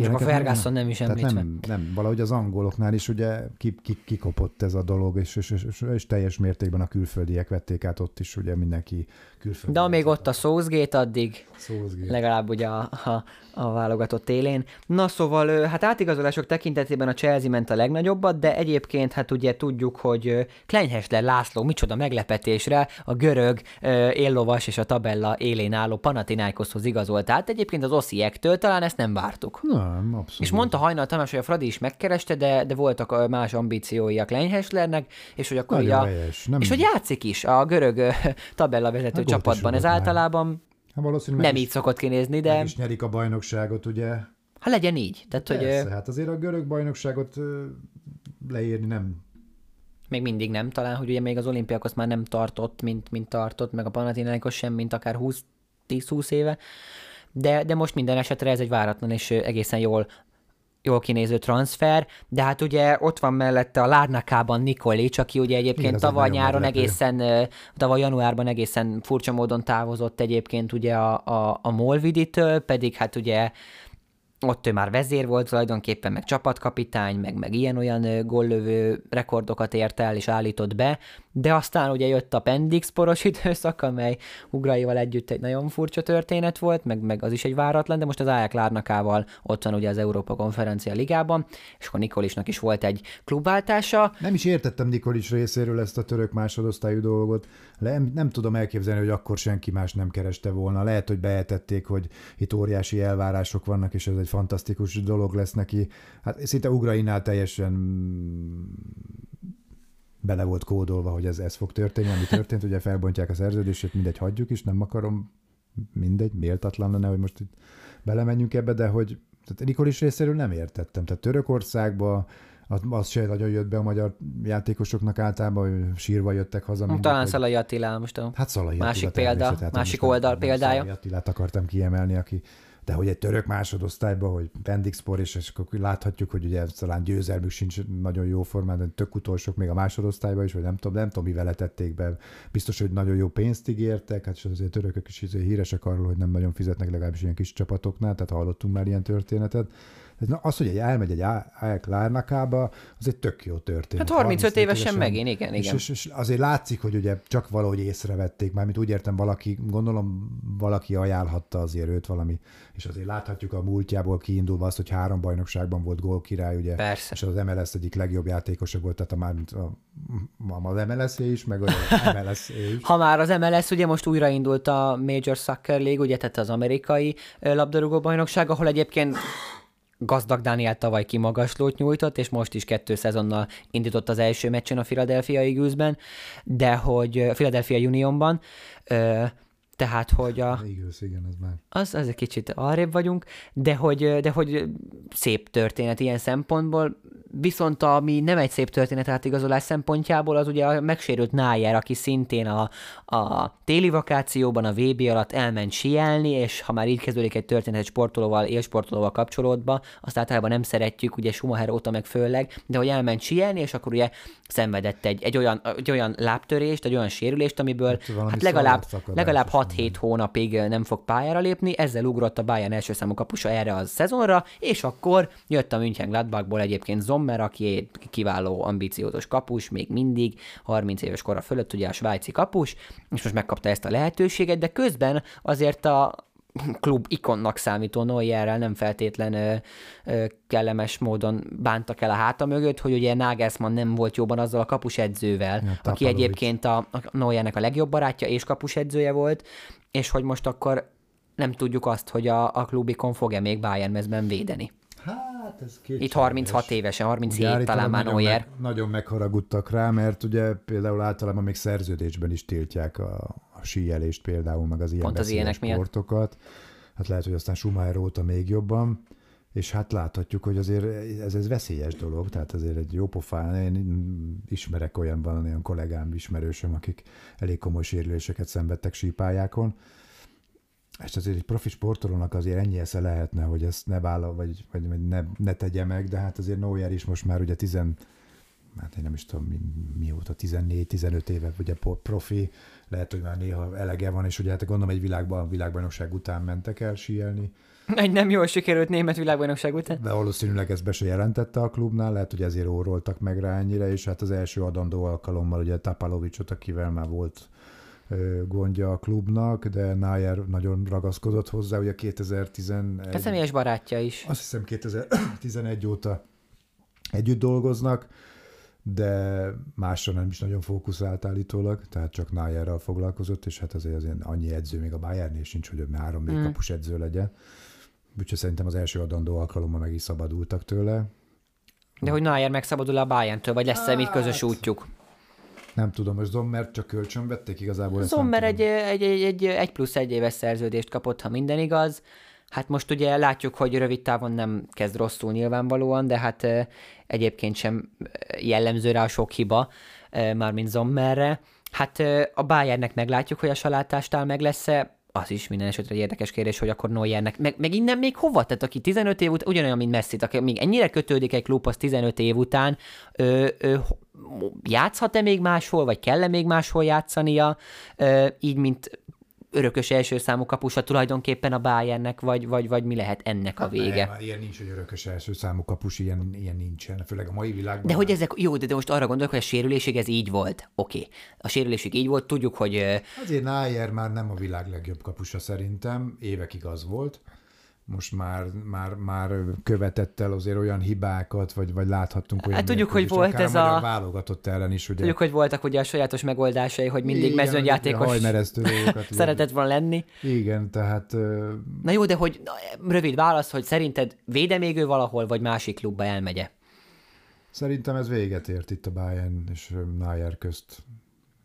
csak a Ferguson nem is említve. Nem, nem, valahogy az angoloknál is ugye ki, ki, kikopott ez a dolog, és, és, és, és, teljes mértékben a külföldiek vették át ott is, ugye mindenki külföldi. De amíg ott a Southgate, addig Southgate. legalább ugye a, a, a válogatott élén. Na szóval, hát átigazolások tekintetében a Chelsea ment a legnagyobbat, de egyébként hát ugye tudjuk, hogy Kleinhessler László micsoda meglepetésre a görög éllovas és a tabella élén álló Panathinaikoshoz igazolt át. Egyébként az Osziektől talán ezt nem vártuk. Nem, abszolút. És mondta Hajnal Tamás, hogy a Fradi is megkereste, de, de voltak más ambíciói a Kleinhesslernek, és hogy akkor ugye, nem... és hogy játszik is a görög tabella vezető hát csapatban. Ez általában Hát valószínűleg nem így szokott kinézni, de... Meg is nyerik a bajnokságot, ugye? Ha legyen így. Tehát, Persze, hogy, hát azért a görög bajnokságot leírni nem... Még mindig nem, talán, hogy ugye még az olimpiákhoz már nem tartott, mint, mint tartott, meg a Panathinaikos sem, mint akár 20, 10-20 éve. De, de most minden esetre ez egy váratlan és egészen jól jól kinéző transfer, de hát ugye ott van mellette a Lárnakában Nikolic, aki ugye egyébként Igen, tavaly nyáron egészen, tavaly januárban egészen furcsa módon távozott egyébként ugye a, a, a Molviditől, pedig hát ugye ott ő már vezér volt tulajdonképpen, meg csapatkapitány, meg, meg ilyen-olyan góllövő rekordokat ért el és állított be, de aztán ugye jött a Pendix poros időszak, amely Ugraival együtt egy nagyon furcsa történet volt, meg, meg az is egy váratlan, de most az Ajax Lárnakával ott van ugye az Európa Konferencia Ligában, és akkor Nikolisnak is volt egy klubváltása. Nem is értettem Nikolis részéről ezt a török másodosztályú dolgot. Nem, nem tudom elképzelni, hogy akkor senki más nem kereste volna. Lehet, hogy behetették, hogy itt óriási elvárások vannak, és ez egy fantasztikus dolog lesz neki. Hát szinte Ukrajnál teljesen bele volt kódolva, hogy ez, ez fog történni, ami történt, ugye felbontják a szerződését, mindegy, hagyjuk is, nem akarom, mindegy, méltatlan lenne, hogy most itt belemenjünk ebbe, de hogy tehát Nikolis részéről nem értettem. Tehát Törökországba az, az se nagyon jött be a magyar játékosoknak általában, hogy sírva jöttek haza. Mindig, Talán. Szalai Attila most a hát Szalai másik Attila példa, másik oldal példája. Szalai Attilát akartam kiemelni, aki de hogy egy török másodosztályban, hogy Pendixpor, és, és akkor láthatjuk, hogy ugye talán győzelmük sincs nagyon jó formán, de tök utolsók még a másodosztályban is, vagy nem tudom, nem tudom, mivel letették be. Biztos, hogy nagyon jó pénzt ígértek, hát és azért törökök is híresek arról, hogy nem nagyon fizetnek legalábbis ilyen kis csapatoknál, tehát hallottunk már ilyen történetet Na, az, hogy egy elmegy egy Ajax Lárnakába, az egy tök jó történet. Hát 35 évesen megint, igen, igen. És, és, és, azért látszik, hogy ugye csak valahogy észrevették, mármint úgy értem valaki, gondolom valaki ajánlhatta azért őt valami, és azért láthatjuk a múltjából kiindulva azt, hogy három bajnokságban volt gólkirály, ugye, Persze. és az MLS egyik legjobb játékosa volt, tehát a, mármint a, az mls is, meg az MLS is. Ha már az MLS ugye most újraindult a Major Soccer League, ugye, tehát az amerikai labdarúgó bajnokság, ahol egyébként gazdag Dániel tavaly kimagaslót nyújtott, és most is kettő szezonnal indított az első meccsen a Philadelphia Eaglesben, de hogy a Philadelphia Unionban, tehát, hogy a... Eagles, igen, az már. Az, az egy kicsit arrébb vagyunk, de hogy, de hogy szép történet ilyen szempontból, Viszont ami nem egy szép történet átigazolás szempontjából, az ugye a megsérült Nájer, aki szintén a, a téli vakációban, a VB alatt elment sielni, és ha már így kezdődik egy történet egy sportolóval, élsportolóval kapcsolódva, azt általában nem szeretjük, ugye Schumacher óta meg főleg, de hogy elment sielni, és akkor ugye szenvedett egy, egy, olyan, egy olyan lábtörést, egy olyan sérülést, amiből hát, hát legalább, legalább 6-7 hónapig nem fog pályára lépni, ezzel ugrott a Bayern első számú kapusa erre a szezonra, és akkor jött a München Gladbachból egyébként Zom Sommer, aki egy kiváló, ambiciózus kapus, még mindig, 30 éves kora fölött, ugye a svájci kapus, és most megkapta ezt a lehetőséget, de közben azért a klub ikonnak számító Neuerrel nem feltétlen ö, ö, kellemes módon bántak el a háta mögött, hogy ugye Nagelsmann nem volt jóban azzal a kapusedzővel, ja, aki egyébként a, a Neuernek a legjobb barátja és kapusedzője volt, és hogy most akkor nem tudjuk azt, hogy a, a klubikon fog-e még Bayern mezben védeni. Hát ez Itt 36 évesen, 37 ugye, talán már Neuer. Meg, nagyon megharagudtak rá, mert ugye például általában még szerződésben is tiltják a, a síjelést például, meg az ilyen Pont az ilyenek sportokat. Miatt. Hát lehet, hogy aztán Schumacher óta még jobban. És hát láthatjuk, hogy azért ez, ez veszélyes dolog, tehát azért egy jó pofán, én ismerek olyan, van olyan kollégám, ismerősöm, akik elég komoly sérüléseket szenvedtek sípályákon, és azért egy profi sportolónak azért ennyi esze lehetne, hogy ezt ne vállal, vagy, vagy ne, ne tegye meg, de hát azért Neuer is most már ugye 10, hát én nem is tudom mi, mióta, 14-15 éve ugye profi, lehet, hogy már néha elege van, és ugye hát gondolom egy világban, világbajnokság után mentek el síelni. Egy nem jól sikerült német világbajnokság után. De valószínűleg ezt be se jelentette a klubnál, lehet, hogy ezért óroltak meg rá ennyire, és hát az első adandó alkalommal ugye Tapalovicsot, akivel már volt gondja a klubnak, de Nayer nagyon ragaszkodott hozzá, ugye 2011... A személyes barátja is. Azt hiszem 2011 óta együtt dolgoznak, de másra nem is nagyon fókuszált állítólag, tehát csak Nayerrel foglalkozott, és hát azért, azért annyi edző még a Bayernnél sincs, hogy három még mm. kapus edző legyen. Úgyhogy szerintem az első adandó alkalommal meg is szabadultak tőle. De hogy Nayer megszabadul a Bayerntől, vagy lesz-e hát... közös útjuk? Nem tudom, hogy Zommer csak kölcsön vették igazából? Zommer egy, egy, egy, egy, egy plusz egy éves szerződést kapott, ha minden igaz. Hát most ugye látjuk, hogy rövid távon nem kezd rosszul nyilvánvalóan, de hát egyébként sem jellemző rá a sok hiba, mármint Zommerre. Hát a Bayernnek meglátjuk, hogy a salátástál meg lesz-e, az is minden esetre egy érdekes kérdés, hogy akkor Neuernek, meg, meg innen még hova? Tehát aki 15 év után, ugyanolyan, mint Messi, aki még ennyire kötődik egy klubhoz 15 év után, ö, ö, játszhat-e még máshol, vagy kell-e még máshol játszania, így mint örökös első számú kapusa tulajdonképpen a Bayernnek, vagy, vagy, vagy mi lehet ennek a vége? Nem, ilyen nincs, hogy örökös első számú kapus, ilyen, ilyen nincsen, főleg a mai világban. De hogy ezek, jó, de, de most arra gondolok, hogy a sérülésig ez így volt. Oké. Okay. A sérülésig így volt, tudjuk, hogy... Azért Nájer már nem a világ legjobb kapusa szerintem, évekig az volt. Most már, már, már követett el azért olyan hibákat, vagy, vagy láthattunk olyan Hát tudjuk, hogy volt ez magyar a- válogatott ellen is, ugye. Tudjuk, hogy voltak ugye a sajátos megoldásai, hogy mindig Igen, mezőnyjátékos szeretett volna lenni. Igen, tehát Na jó, de hogy na, rövid válasz, hogy szerinted véde még ő valahol, vagy másik klubba elmegye? szerintem ez véget ért itt a Bayern és Neuer közt.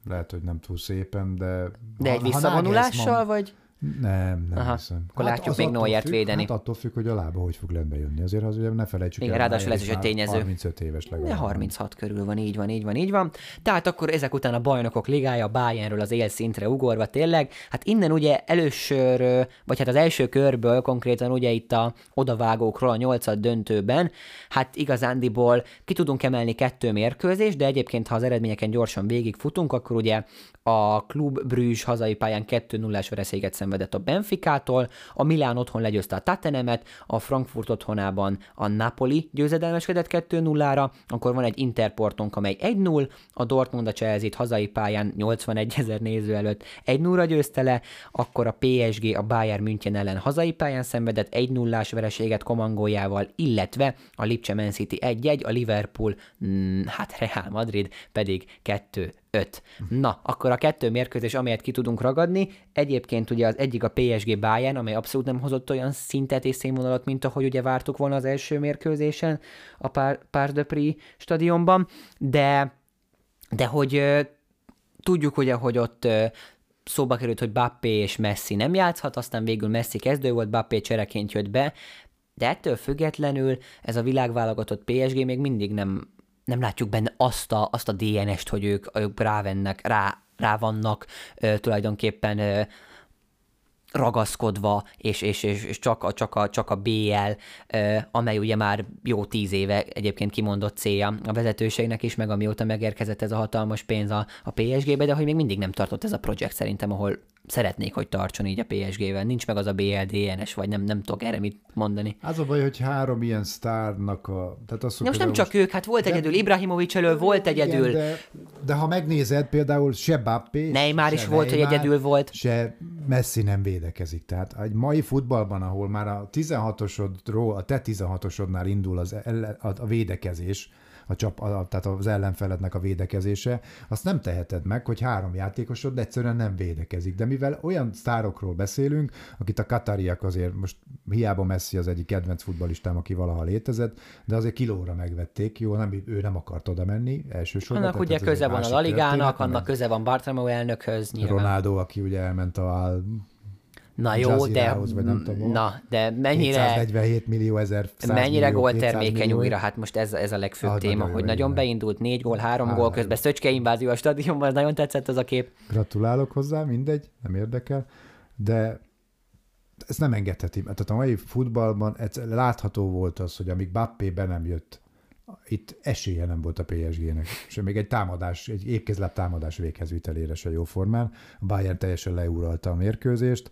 Lehet, hogy nem túl szépen, de... De ha- egy visszavonulással, vagy? Nem, nem Aha, hiszem. akkor látjuk az még Neuert függ, védeni. Hát attól függ, hogy a lába hogy fog rendbe jönni. Azért az ugye ne felejtsük Igen, el, ráadásul ez is már tényező. 35 éves legalább. De 36 körül van, így van, így van, így van. Tehát akkor ezek után a bajnokok ligája, a Bayernről az élszintre ugorva tényleg. Hát innen ugye elősör, vagy hát az első körből konkrétan ugye itt a odavágókról a nyolcad döntőben, hát igazándiból ki tudunk emelni kettő mérkőzést, de egyébként ha az eredményeken gyorsan végigfutunk, akkor ugye a Klub Brügge hazai pályán 2-0-ás vereséget szenvedett a Benficától, a Milán otthon legyőzte a Tottenhamet, a Frankfurt otthonában a Napoli győzedelmeskedett 2-0-ra, akkor van egy Interportunk, amely 1-0, a Dortmund a Chelsea-t hazai pályán 81 ezer néző előtt 1-0-ra győzte le, akkor a PSG a Bayern München ellen hazai pályán szenvedett 1-0-ás vereséget komangójával, illetve a Lipcse Man City 1-1, a Liverpool, mm, hát Real Madrid pedig 2 5. Na, akkor a kettő mérkőzés, amelyet ki tudunk ragadni, egyébként ugye az egyik a PSG Bayern, amely abszolút nem hozott olyan szintet és színvonalat, mint ahogy ugye vártuk volna az első mérkőzésen a Par- Parc de Prix stadionban, de, de hogy ö, tudjuk ugye, hogy ott ö, szóba került, hogy Bappé és Messi nem játszhat, aztán végül Messi kezdő volt, Bappé csereként jött be, de ettől függetlenül ez a világválogatott PSG még mindig nem, nem látjuk benne azt a, azt a DNS-t, hogy ők, ők rávennek, rá, rá vannak ö, tulajdonképpen ö, ragaszkodva, és, és, és, és csak, a, csak, a, csak a BL, amely ugye már jó tíz éve egyébként kimondott célja a vezetőségnek is, meg amióta megérkezett ez a hatalmas pénz a, a PSG-be, de hogy még mindig nem tartott ez a projekt szerintem, ahol szeretnék, hogy tartson így a PSG-vel. Nincs meg az a BL DNS, vagy nem, nem tudok erre mit mondani. Az a baj, hogy három ilyen sztárnak a... Tehát az, Ja, most nem csak ők, hát volt egyedül Ibrahimovic elől, volt egyedül, Igen, de, de ha megnézed, például se Bappé, Neymar se is volt, hogy egyedül volt. Se Messi nem védekezik. Tehát egy mai futballban, ahol már a 16-osodról, a te 16-osodnál indul az a védekezés, a csap, a, tehát az ellenfelednek a védekezése, azt nem teheted meg, hogy három játékosod egyszerűen nem védekezik. De mivel olyan sztárokról beszélünk, akit a katariak azért most hiába Messi az egyik kedvenc futbalistám, aki valaha létezett, de azért kilóra megvették, jó, nem, ő nem akart oda menni elsősorban. Annak ugye köze van a másik La Ligának, történet, nem annak köze van Bartomeu elnökhöz, nyilván. Ronaldo, aki ugye elment a Na jó, de, Jazirához, vagy nem tudom na, de mennyire, 247 millió ezer, 100 mennyire gól 200 termékeny újra, hát most ez, ez a legfőbb Ah, téma, nagyon hogy nagyon beindult, négy gól, három Á, gól közben, Szöcske invázió a stadionban, ez nagyon tetszett az a kép. Gratulálok hozzá, mindegy, nem érdekel, de ezt nem engedheti. Tehát a mai futballban egyszer látható volt az, hogy amíg Bappé be nem jött, itt esélye nem volt a PSG-nek. És még egy támadás, egy épkézláb támadás véghezvitelére se jó formán. A Bayern teljesen leuralta a mérkőzést.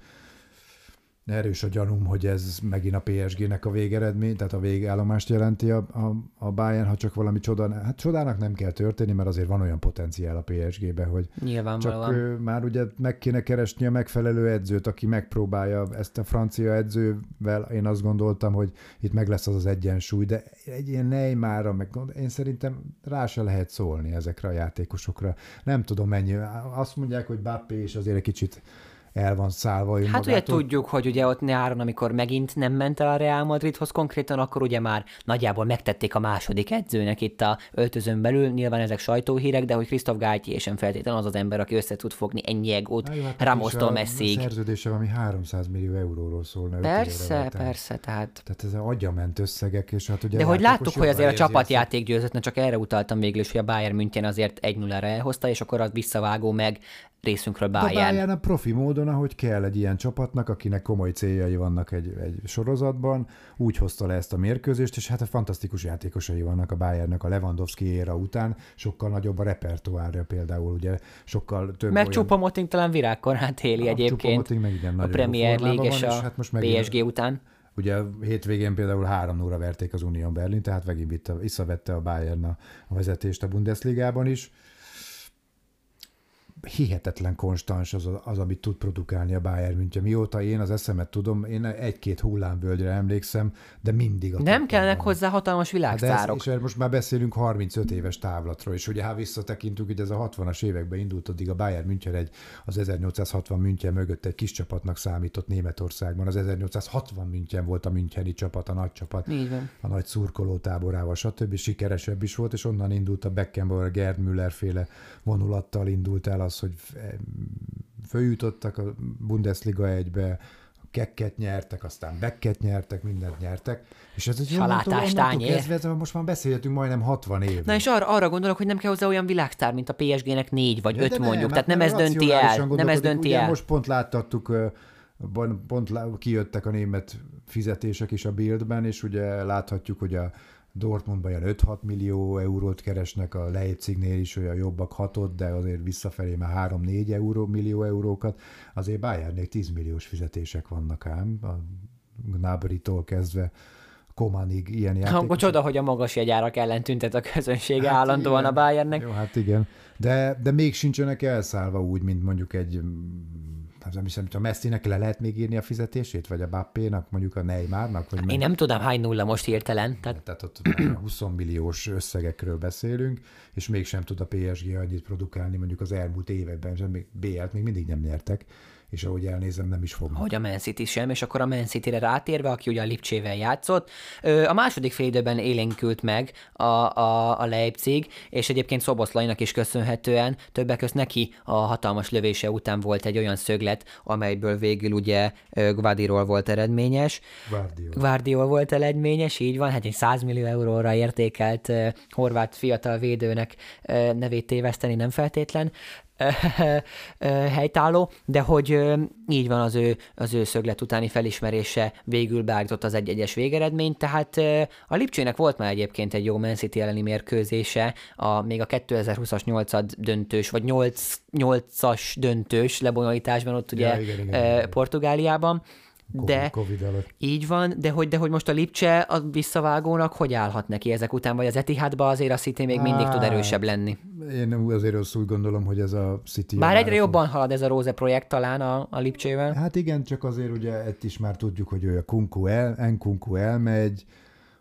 Erős a gyanúm, hogy ez megint a PSG-nek a végeredmény, tehát a végállomást jelenti a, a, a Bayern, ha csak valami csoda. Hát csodának nem kell történni, mert azért van olyan potenciál a PSG-be, hogy csak ő, már ugye meg kéne keresni a megfelelő edzőt, aki megpróbálja ezt a francia edzővel. Én azt gondoltam, hogy itt meg lesz az az egyensúly, de egy ilyen Neymarra, meg én szerintem rá se lehet szólni ezekre a játékosokra. Nem tudom mennyi. Azt mondják, hogy Bappé is azért egy kicsit el van szállva Hát ugye önmagától. tudjuk, hogy ugye ott nyáron, amikor megint nem ment el a Real Madridhoz konkrétan, akkor ugye már nagyjából megtették a második edzőnek itt a öltözön belül, nyilván ezek sajtóhírek, de hogy Christoph Galtier sem feltétlenül az az ember, aki össze tud fogni ennyi egót Hát Ramostól és a szerződése valami 300 millió euróról szólna. Persze, persze, tehát Tehát ez a agyament összegek, és hát ugye De hogy láttuk, hogy azért a csapatjáték győzött, csak erre utaltam végül is, hogy a Bayern München azért 1 0 elhozta, és akkor az visszavágó meg részünkről A Bayern. Bayern a profi módon, ahogy kell egy ilyen csapatnak, akinek komoly céljai vannak egy, egy sorozatban, úgy hozta le ezt a mérkőzést, és hát a fantasztikus játékosai vannak a Bayernnek a Lewandowski éra után, sokkal nagyobb a repertoárja például, ugye sokkal több Meg olyan... Choupo-Moting talán virágkorát éli A egyébként meg igen, a Premier League és a hát most PSG után. Ugye hétvégén például 3 óra verték az Union Berlin, tehát megint visszavette a Bayern a vezetést a Bundesligában is. Hihetetlen konstans az, az, amit tud produkálni a Bayern München. Mióta én az eszemet tudom, én egy-két hullámvölgyre emlékszem, de mindig a Nem kellnek van. hozzá hatalmas Hát de ez, világsztárok. és most már beszélünk 35 éves távlatról, és ugye ha visszatekintünk, hogy ez a 60-as években indult, addig a Bayern München egy, az 1860 München mögött egy kis csapatnak számított Németországban. Az 1860 München volt a Müncheni csapat, a nagy csapat Így van. a nagy szurkoló táborával, stb. sikeresebb is volt, és onnan indult a Beckenbauer, Gerd Müller féle vonulattal indult el az, hogy följutottak a Bundesliga egybe, kekket nyertek, aztán bekket nyertek, mindent nyertek, és ez egy onnantól- kezdve, ez most már beszélhetünk majdnem 60 év. Na és arra, arra gondolok, hogy nem kell hozzá olyan világsztár, mint a PSG-nek négy vagy De öt nem, mondjuk. hát Tehát nem ez mert dönti el. Nem ez dönti el. Most pont láttattuk, pont, kijöttek a német fizetések is a Bildben, és ugye láthatjuk, hogy a Dortmundban olyan 5-6 millió eurót keresnek, a Leipzignél is olyan jobbak 6 de azért visszafelé már 3-4 euró, millió eurókat. Azért Bayernnél 10 milliós fizetések vannak ám, a Gnabry-tól kezdve Komanig ilyen Akkor játékosok. csoda, hogy a magas jegyárak ellen tüntet a közönsége Hát állandóan igen. a Bayernnek. Jó, hát igen. De, de még sincsenek elszállva úgy, mint mondjuk egy nem hiszem, hogy a Messinek le lehet még írni a fizetését, vagy a Bappénak, mondjuk a Neymarnak, vagy Én nem tudom, hány nulla most hirtelen. Tehát tehát ott már 20 milliós összegekről beszélünk, és mégsem tud a PSG annyit produkálni mondjuk az elmúlt években, és még BL-t még mindig nem nyertek, és ahogy elnézem, nem is fognak. hogy a Man City sem, és akkor a Man City-re rátérve, aki ugye a Lipcsével játszott, a második félidőben élénkült meg a, a, a Leipzig, és egyébként Szoboszlainak is köszönhetően többek között neki a hatalmas lövése után volt egy olyan szöglet, amelyből végül ugye ö, Gvadiról volt eredményes. Guardiola. Guardiol volt eredményes, így van, hát egy 100 millió euróra értékelt horvát fiatal védőnek nevét téveszteni nem feltétlen helytálló, de hogy így van az ő, az ő szöglet utáni felismerése végül beállított az egy-egyes végeredményt, tehát a Lipcsének volt már egyébként egy jó Man City elleni mérkőzése, a, még a 2020-as 8 döntős, vagy 8, 8-as döntős lebonyolításban ott ugye Ja, igen, igen, igen. Portugáliában, de Covid alatt. így van, de hogy, de hogy most a Lipcse a visszavágónak hogy állhat neki ezek után, vagy az Etihadba azért a City még mindig tud erősebb lenni. Én azért azt úgy gondolom, hogy ez a City... Bár egyre jobban halad ez a Rose projekt talán a, a Lipcsével. Hát igen, csak azért ugye itt is már tudjuk, hogy ő a Kunku el, Nkunku elmegy.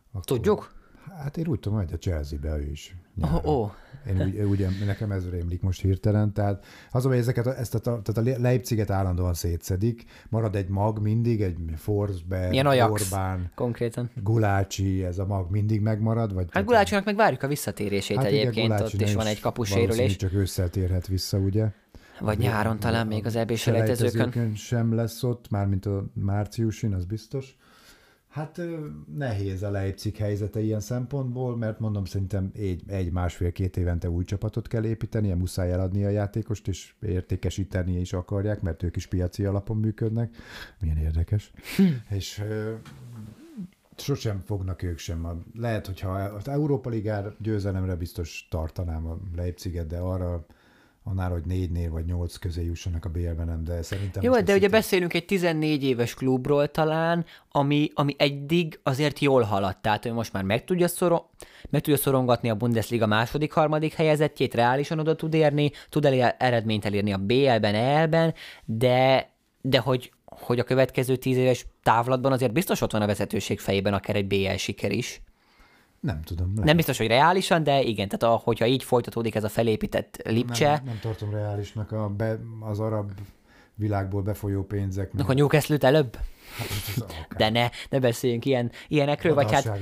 Akkor, Tudjuk? Hát én úgy tudom, hogy a Chelsea-be ő is. Nyáron. oh, oh. Én úgy, ugye, nekem ez rémlik most hirtelen, tehát az, hogy ezeket, a- ezt a, tehát a Leipziget állandóan szétszedik, marad egy mag mindig, egy Forsberg, Milyen Ajax. Orbán, konkrétan. Gulácsi, ez a mag mindig megmarad? Vagy Hát Gulácsinak meg várjuk a visszatérését hát igen, egyébként, ott is van egy kapusérülés. csak ősszel térhet vissza, ugye? Vagy nyáron talán még az EB selejtezőkön. selejtezőkön sem lesz ott, mármint a márciusin, az biztos. Hát nehéz a Leipzig helyzete ilyen szempontból, mert mondom, szerintem egy, egy másfél-két évente új csapatot kell építeni, muszáj eladni a játékost, és értékesíteni is akarják, mert ők is piaci alapon működnek. Milyen érdekes. és ö, sosem fognak ők sem. Lehet, hogyha az Európa Ligár győzelemre biztos tartanám a Leipziget, de arra annál, hogy négynél vagy nyolc közé jussanak a nem, de szerintem... Jó, de ugye City- beszélünk egy 14 éves klubról talán, ami, ami eddig azért jól haladt, tehát ő most már meg tudja, szoron, meg tudja szorongatni a Bundesliga második, harmadik helyezettjét, reálisan oda tud érni, tud elé- eredményt elérni a BL-ben, EL-ben, de, de hogy, hogy a következő 10 éves távlatban azért biztos ott van a vezetőség fejében akár egy BL siker is. Nem tudom. Lehet. Nem biztos, hogy reálisan, de igen, tehát a, hogyha így folytatódik ez a felépített Lipcse, nem, nem tartom reálisnak a be, az arab világból befolyó pénzek. akkor Newcastle-t előbb? Hát, De ne, ne beszéljünk ilyen, ilyenekről, vagy hát.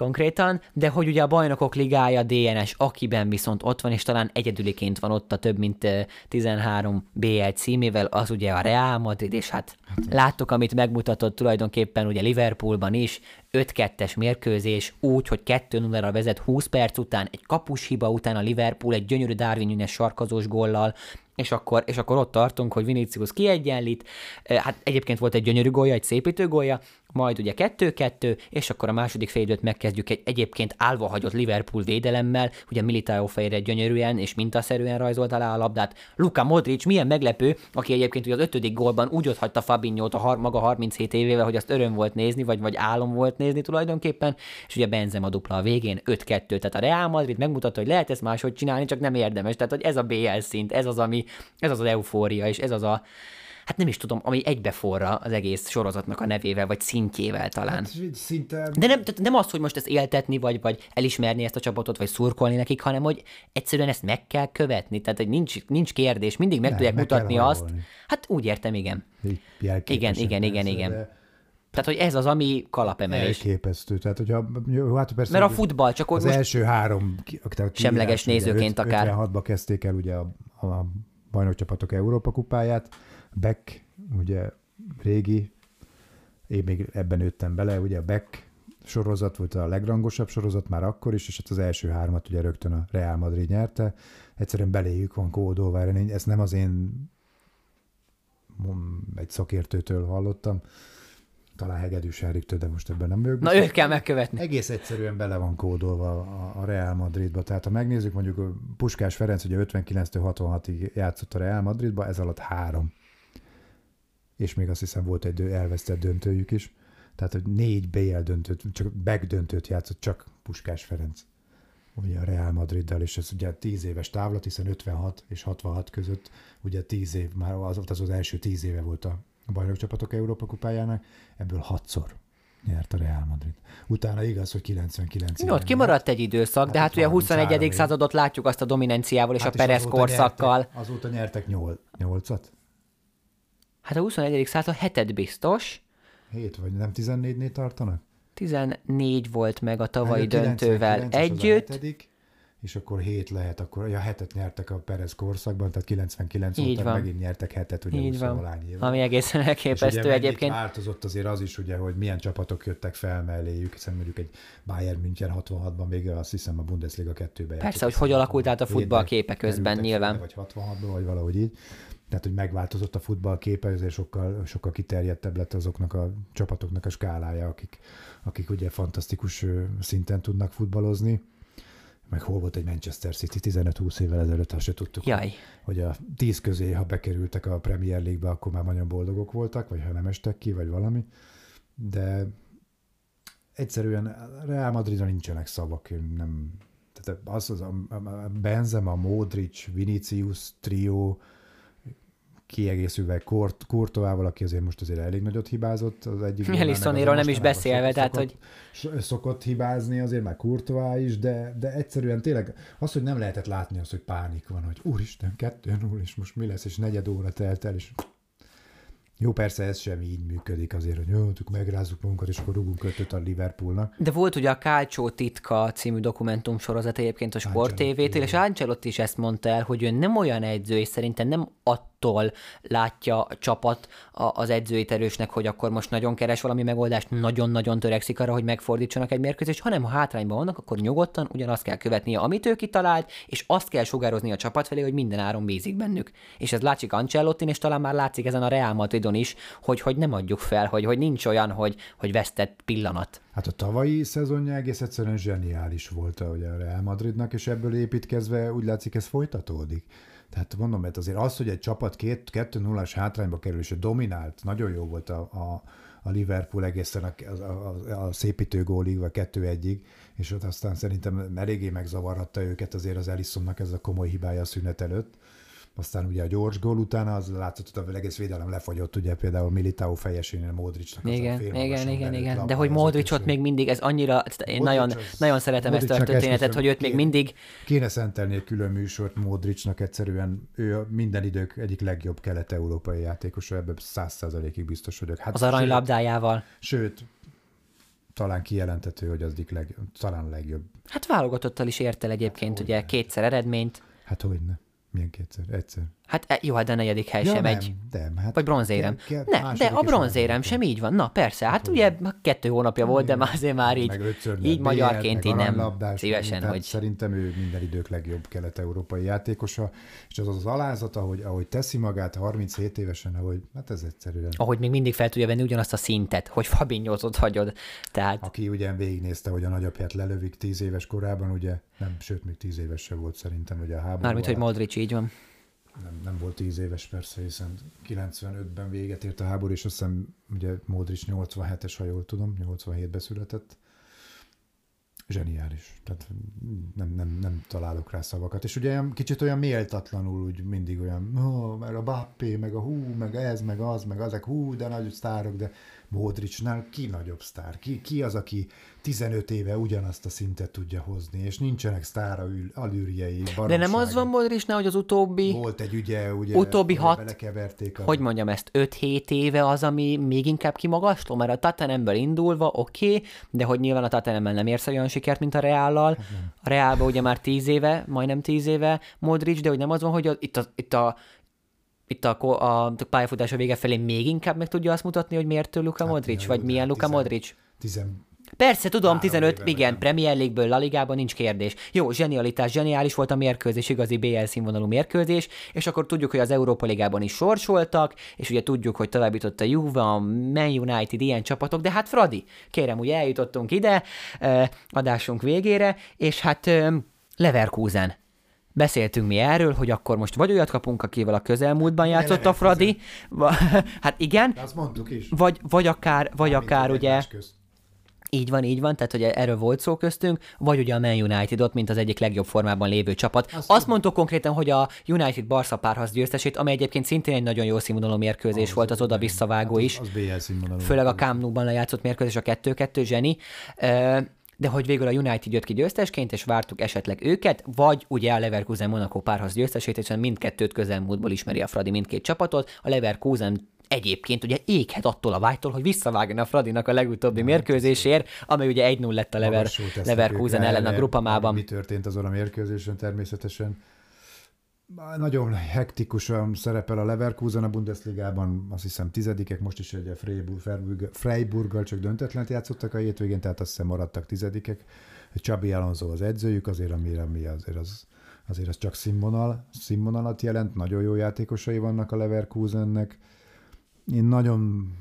Konkrétan, de hogy ugye a bajnokok ligája DNS, akiben viszont ott van, és talán egyedüliként van ott a több mint eh, 13 BL címével, az ugye a Real Madrid, és hát láttuk, amit megmutatott tulajdonképpen ugye Liverpoolban is, 5-2-es mérkőzés, úgy, hogy 2-0-ra vezet 20 perc után, egy kapus hiba után a Liverpool egy gyönyörű Darwin Núñez sarkazós gollal, és akkor, és akkor ott tartunk, hogy Vinicius kiegyenlít, hát egyébként volt egy gyönyörű gólya, egy szépítő gólya, majd ugye kettő-kettő, és akkor a második félidőt megkezdjük egy egyébként állva hagyott Liverpool védelemmel, ugye Militao fejre gyönyörűen és mintaszerűen rajzolta le a labdát. Luka Modric milyen meglepő, aki egyébként ugye az ötödik gólban úgy ott hagyta Fabinho-t a har- maga 37 évével, hogy azt öröm volt nézni, vagy, vagy álom volt nézni tulajdonképpen, és ugye Benzema dupla a végén 5-2, tehát a Real Madrid megmutatta, hogy lehet ezt máshogy csinálni, csak nem érdemes. Tehát, hogy ez a BL szint, ez az, ami, ez az az eufória, és ez az a, hát nem is tudom, ami egybeforra az egész sorozatnak a nevével, vagy szintjével talán. Hát, szinte... De nem, nem az, hogy most ezt éltetni, vagy, vagy elismerni ezt a csapatot, vagy szurkolni nekik, hanem hogy egyszerűen ezt meg kell követni. Tehát, hogy nincs, nincs kérdés, mindig meg nem, tudják meg mutatni azt. Hát úgy értem, igen. Igen, igen, igen, igen. De... Tehát, hogy ez az, ami kalapemelés. Elképesztő. Tehát, hogyha, jó, hát persze, Mert a futball csak az most első három tehát semleges nézőként öt, akár. 56-ba kezdték el ugye a, a bajnokcsapatok Európa kupáját, Beck, ugye régi, én még ebben nőttem bele, ugye a Beck sorozat volt a legrangosabb sorozat már akkor is, és hát az első hármat ugye rögtön a Real Madrid nyerte. Egyszerűen beléjük van kódolva, ezt nem az én egy szakértőtől hallottam, talán Hegedűs Eriktől, de most ebben nem vagyok. Na, őt kell megkövetni. Egész egyszerűen bele van kódolva a, Real Madridba. Tehát ha megnézzük, mondjuk Puskás Ferenc ugye 59-től 66-ig játszott a Real Madridba, ez alatt három és még azt hiszem volt egy elvesztett döntőjük is. Tehát, hogy négy BL döntőt, csak back döntőt játszott csak Puskás Ferenc ugye a Real Madriddal, és ez ugye 10 éves távlat, hiszen 56 és 66 között ugye 10 év, már az, az az első 10 éve volt a bajnokcsapatok Európa kupájának, ebből hatszor nyert a Real Madrid. Utána igaz, hogy 99 Jó, ott kimaradt egy időszak, hát de hát ugye a 21. Év. századot látjuk azt a dominanciával és hát a Perez korszakkal. Nyertek, azóta nyertek 8-at. Hát a 21. század hetet biztos. 7 vagy nem 14-nél tartanak? 14 volt meg a tavalyi hát a döntővel együtt. Az a hetedik, és akkor 7 lehet, akkor ja, hetet nyertek a Perez korszakban, tehát 99 Így óta van. megint nyertek hetet, ugye Így van. Éve. Ami egészen elképesztő és ugye egyébként. változott azért az is, ugye, hogy milyen csapatok jöttek fel melléjük, hiszen mondjuk egy Bayern München 66-ban még azt hiszem a Bundesliga 2-ben Persze, hogy hogy alakult át a futball képe közben nyilván. Vagy 66-ban, vagy valahogy így tehát hogy megváltozott a futball képe, ezért sokkal, sokkal kiterjedtebb lett azoknak a csapatoknak a skálája, akik, akik ugye fantasztikus szinten tudnak futballozni. Meg hol volt egy Manchester City 15-20 évvel ezelőtt, ha se tudtuk, Jaj. hogy a tíz közé, ha bekerültek a Premier League-be, akkor már nagyon boldogok voltak, vagy ha nem estek ki, vagy valami. De egyszerűen Real Madridon nincsenek szavak, nem, tehát az, az a, a Benzema, Modric, Vinicius trio, kiegészülve Kurt, Kurtovával, aki azért most azért elég nagyot hibázott az egyik. Elisonéról nem is beszélve, tehát szokott, hogy... Szokott hibázni azért, már Kurtová is, de, de egyszerűen tényleg az, hogy nem lehetett látni az, hogy pánik van, hogy úristen, 2-0, és most mi lesz, és negyed óra telt el, és jó, persze ez sem így működik azért, hogy jó, megrázzuk magunkat, és akkor rúgunk ötöt a Liverpoolnak. De volt ugye a Calcio titka című dokumentum sorozat egyébként a Sport TV-től, és Ancelotti is ezt mondta el, hogy ő nem olyan edző, és szerintem nem a attól látja a csapat az edzői erősnek, hogy akkor most nagyon keres valami megoldást, nagyon-nagyon törekszik arra, hogy megfordítsanak egy mérkőzést, hanem ha hátrányban vannak, akkor nyugodtan ugyanazt kell követnie, amit ő kitalált, és azt kell sugározni a csapat felé, hogy minden áron bízik bennük. És ez látszik Ancelottin, és talán már látszik ezen a Real Madridon is, hogy, hogy nem adjuk fel, hogy, hogy nincs olyan, hogy, hogy vesztett pillanat. Hát a tavalyi szezonja egész egyszerűen zseniális volt a Real Madridnak, és ebből építkezve úgy látszik ez folytatódik. Tehát mondom, mert azért az, hogy egy csapat 2-0-as hátrányba kerül, és dominált, nagyon jó volt a, a, a Liverpool egészen a, a, a, a szépítő gólig, vagy 2-1-ig, és ott aztán szerintem eléggé megzavarhatta őket azért az Ellisonnak ez a komoly hibája a szünet előtt aztán ugye a gyors gól utána az látszott, hogy a egész védelem lefagyott, ugye például Militao fejesénél Modricnak. Igen, az igen, igen, igen. De hogy Modricot még mindig, ez annyira, én nagyon, az, nagyon szeretem ezt a történetet, hogy őt még mindig... Kéne szentelni egy külön műsort Modricnak egyszerűen, ő minden idők egyik legjobb kelet-európai játékosa, ebben száz százalékig biztos vagyok. Hát, az aranylabdájával. Sőt, sőt talán kijelentető, hogy az egyik leg, talán legjobb. Hát válogatottal is ért el egyébként, hát, ugye kétszer eredményt. Hát hogy ne. Milyen kétszer? Egyszer. Hát e, jó, hát a negyedik hely Ja, sem nem, egy. nem, hát Vagy bronzérem. Ke- ke- Ne, de a bronzérem sem így van. Na persze, hát ugye kettő hónapja volt, de már azért már így, így BL, magyarként így nem szívesen, hogy Szerintem ő minden idők legjobb kelet-európai játékosa, és az az alázat, ahogy, ahogy teszi magát 37 évesen, ahogy, hát ez egyszerűen. ahogy még mindig fel tudja venni ugyanazt a szintet, hogy Fabinho't ott hagyod. Tehát Aki ugye végignézte, hogy a nagyapját lelövik 10 éves korában, ugye, nem, sőt, még 10 éves se volt szerintem, ugye a háború mármint, hogy alatt. Modric így van. Nem, nem volt 10 éves persze, hiszen 95-ben véget ért a háború, és azt hiszem, ugye Modric 87-es, ha jól tudom, 87-ben született. Zseniális. Tehát nem, nem, nem találok rá szavakat. És ugye kicsit olyan méltatlanul, úgy mindig olyan, oh, mert a Bappé, meg a hú, meg ez, meg az, meg azok, hú, de nagy sztárok, de Modricnál ki nagyobb sztár? Ki, ki az, aki 15 éve ugyanazt a szintet tudja hozni, és nincsenek sztára ül, alűrjei, De nem az van Modricnál, hogy az utóbbi, volt egy ugye, ugye Utóbbi hat- a... hogy mondjam ezt, 5-7 éve az, ami még inkább kimagasló, mert a Tottenhamből indulva oké, okay, de hogy nyilván a Tottenhambel nem érsz olyan sikert, mint a Reállal. Hát A Reálban ugye már 10 éve, majdnem 10 éve Modric, de hogy nem az van, hogy a, itt a, itt a itt a, a pályafutása vége felé még inkább meg tudja azt mutatni, hogy miért Luka Hát Modric, vagy milyen Luka tizen- Modric? Tizen... Persze, tudom, Három 15, éve, igen, nem? Premier League-ből, La Ligában nincs kérdés. Jó, zsenialitás, zseniális volt a mérkőzés, igazi BL színvonalú mérkőzés, és akkor tudjuk, hogy az Európa Ligában is sorsoltak, és ugye tudjuk, hogy tovább jutott a Juve, a Man United, ilyen csapatok, de hát Fradi, kérem, ugye eljutottunk ide, eh, adásunk végére, és hát eh, Leverkusen. Beszéltünk mi erről, hogy akkor most vagy olyat kapunk, akivel a közelmúltban játszott a Fradi, hát igen, De azt mondtuk is. vagy, vagy akár, vagy Mármint, akár ugye... közt. Így van, így van, tehát hogy erről volt szó köztünk, vagy ugye a Man United ott, mint az egyik legjobb formában lévő csapat. Azt, Azt mondtuk konkrétan, hogy a United Barca párharc győztesét, ami egyébként szintén egy nagyon jó színvonalú mérkőzés Az volt, az igen. oda-visszavágó Hát is, Az, az BL színvonalú. főleg a Camp Nou-ban lejátszott mérkőzés, a 2-2 zseni. De hogy végül a United jött ki győztesként, és vártuk esetleg őket, vagy ugye a Leverkusen Monaco párharc győztesét, és mindkettőt közelmúltból ismeri a Fradi mindkét csapatot. A Leverkusen egyébként ugye éghet attól a vágytól, hogy visszavágjon a Fradinak a legutóbbi mérkőzésért, amely ugye 1-0 lett a Lever, Leverkusen ellen a grupamában. Mi történt azon a mérkőzésen természetesen. Nagyon hektikusan szerepel a Leverkusen a Bundesligában, azt hiszem tizedikek, most is egy Freiburg, Freiburg, Freiburggal csak döntetlent játszottak a hétvégén, tehát azt hiszem maradtak tizedikek. Csabi Alonso az edzőjük, azért ami, ami azért az, azért az csak színvonal, színvonalat jelent, nagyon jó játékosai vannak a Leverkusennek. Én nagyon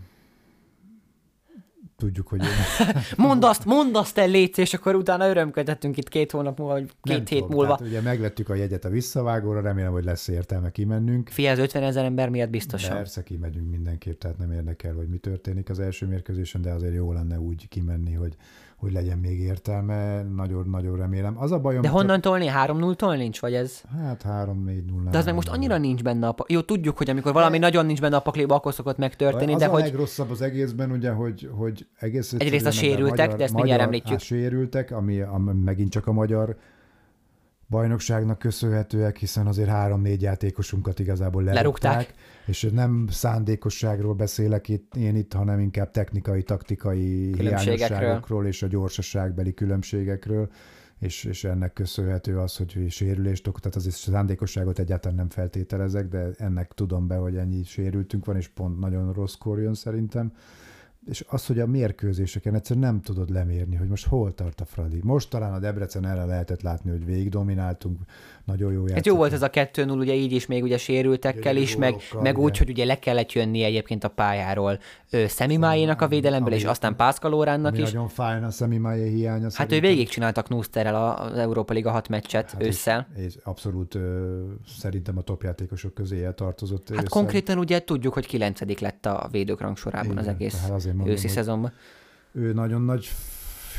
tudjuk, hogy Mondd azt, mondd azt el, légy, és akkor utána örömködhetünk itt két hónap múlva, vagy két Nem hét tudom, múlva. Tehát ugye megvettük a jegyet a visszavágóra, remélem, hogy lesz értelme kimennünk. Fia, az 50 ezer ember miatt biztosan. Persze kimegyünk mindenképp, tehát nem érdekel, hogy mi történik az első mérkőzésen, de azért jó lenne úgy kimenni, hogy, hogy legyen még értelme, nagyon-nagyon remélem. Az a bajom, De honnan tolni? 3-0-tól nincs, vagy ez? Hát 3-4 0 De az meg most annyira nincs benne a Jó, tudjuk, hogy amikor valami nagyon nincs benne a pakliba, akkor szokott megtörténni, az de a hogy legrosszabb az egészben, ugye, hogy, hogy egész Egyrészt a sérültek, magyar, de ezt mindjárt magyar, említjük. Hát sérültek, ami, ami megint csak a magyar bajnokságnak köszönhetőek, hiszen azért három-négy játékosunkat igazából lerúgták, Lerúgták. és nem szándékosságról beszélek itt, én itt, hanem inkább technikai, taktikai hiányosságokról és a gyorsaságbeli különbségekről, és, és ennek köszönhető az, hogy sérülést okoz, tehát azért szándékosságot egyáltalán nem feltételezek, de ennek tudom be, hogy ennyi sérültünk van, és pont nagyon rossz kor jön szerintem. És az, hogy a mérkőzéseken egyszerűen nem tudod lemérni, hogy most hol tart a Fradi. Most talán a Debrecen ellen lehetett látni, hogy végig domináltunk, nagyon jó Hát játszottunk. jó volt ez a 2-0, ugye így is, még ugye sérültekkel Gyönyörű is, meg, meg úgy, hogy ugye le kellett jönni egyébként a pályáról Szemimájénak a védelemből, és Ami- aztán Pászkalóránnak is. nagyon fájna a Szemimájé hiánya. Hát ő szerintem. végigcsináltak Nuszterrel az Európa Liga 6 meccset Hát ősszel. És, és abszolút ö, szerintem a topjátékosok közé tartozott. Hát ősszel. konkrétan ugye tudjuk, hogy 9 lett a védők rangsorában az Igen, egész tehát azért mondom, őszi szezonban. Ő nagyon nagy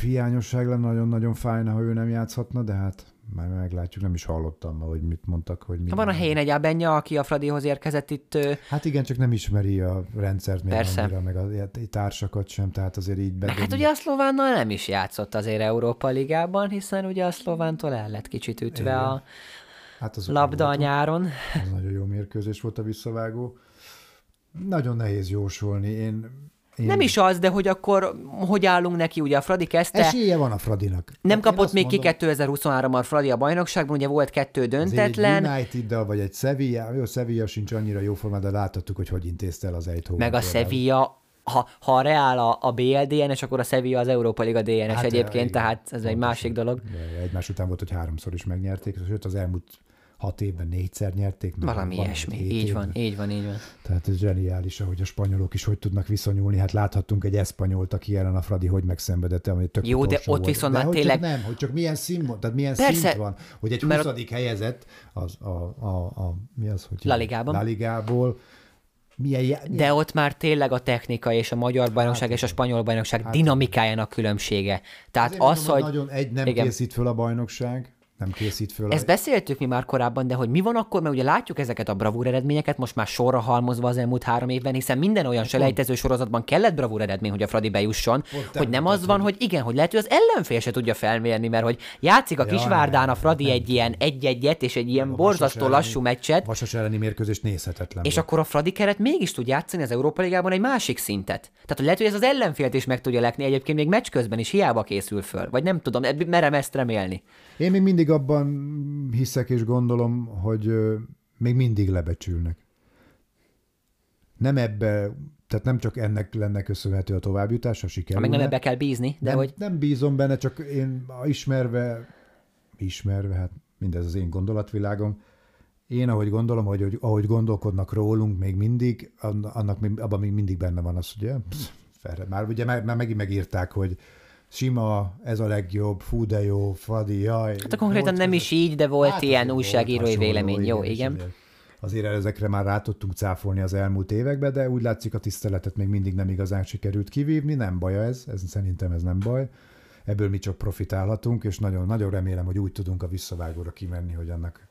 hiányosság lenne, nagyon-nagyon fájna, ha ő nem játszhatna, de hát már meglátjuk, nem is hallottam ma, hogy mit mondtak, hogy mi. Van a helyén egy Abenja, aki a Fradihoz érkezett itt. Hát igen, csak nem ismeri a rendszert még Persze. annyira, meg a társakat sem, tehát azért így bedobni. hát ugye a szlovánnal nem is játszott azért Európa Ligában, hiszen ugye a szlovántól el lett kicsit ütve Igen. a hát labda a nyáron. Az nagyon jó mérkőzés volt a visszavágó. Nagyon nehéz jósolni. Én, Nem is az, de hogy akkor hogy állunk neki, ugye a Fradi kezdte, Esélye van a Fradinak. nem én kapott még mondom, ki 2023-ban a Fradi a bajnokságban, ugye volt kettő döntetlen, Egy United-dal, vagy egy Sevilla, jó, Sevilla sincs annyira jó formában, de láthattuk, hogy hogy intézte el az Eindhoven. meg a. Sevilla, ha, ha a Real a, a BL DNS, akkor a Sevilla az Európa Liga DNS Hát, hát, egyébként, igen, tehát ez egy másik dolog. Egymás után volt, hogy háromszor is megnyerték, sőt az elmúlt hat évben négyszer nyerték. meg Valami ilyesmi. Így évben. van, így van, így van. Tehát ez zseniális, ahogy a spanyolok is hogy tudnak viszonyulni. Hát láthattunk egy eszpanyolt, aki ellen a Fradi hogy megszenvedett, ami tök Jó, de ott volt. viszont de már tényleg- nem, hogy csak milyen szín van, tehát milyen Persze, szint van, hogy egy mert 20. helyezett az a, a, a, mi az, hogy La Ligában. La Ligából, milyen, milyen De ott már tényleg a technika és a magyar bajnokság és a spanyol bajnokság dinamikájának különbsége. Tehát az, mondom, hogy... nagyon egy nem Igen. készít föl a bajnokság, nem készít föl. Ezt a... beszéltük mi már korábban, de hogy mi van akkor, mert ugye látjuk ezeket a bravúr eredményeket most már sorra halmozva az elmúlt három évben, hiszen minden olyan selejtező sorozatban kellett bravúr eredmény, hogy a Fradi bejusson, hogy nem az van, hogy igen, hogy lehet, hogy az ellenfél se tudja felmérni, mert hogy játszik a Kisvárdán a Fradi nem egy ilyen egy-egyet és egy ilyen A borzasztó Vasas lassú elleni- meccset, Vasas elleni mérkőzés nézhetetlen és volt. akkor a Fradi keret mégis tud játszani az Európa Ligában egy másik szintet. Tehát hogy lehet, hogy ez az ellenfélt is meg tudja lekni, egyébként még meccs közben is hiába készül föl. Vagy nem tudom, merem ezt remélni. Én még mindig abban hiszek és gondolom, hogy még mindig lebecsülnek. Nem ebbe, tehát nem csak ennek lenne köszönhető a továbbjutás, a Ha sikerülne. meg nem ebbe kell bízni, de nem, hogy nem bízom benne, csak én ismerve, ismerve, hát mindez az én gondolatvilágom, én ahogy gondolom, hogy, hogy ahogy gondolkodnak rólunk még mindig, ann- annak abban még mindig benne van az, hogy psz, felre, már ugye már, már megint megírták, hogy sima, ez a legjobb, fú de jó, Fradi, jaj. hát konkrétan nem is így, de volt Hát ilyen újságírói vélemény. Jó, igen. Azért, azért ezekre már rá tudtunk cáfolni az elmúlt években, de úgy látszik a tiszteletet még mindig nem igazán sikerült kivívni, nem baj ez, ez szerintem ez nem baj. Ebből mi csak profitálhatunk, és nagyon, nagyon remélem, hogy úgy tudunk a visszavágóra kimenni, hogy annak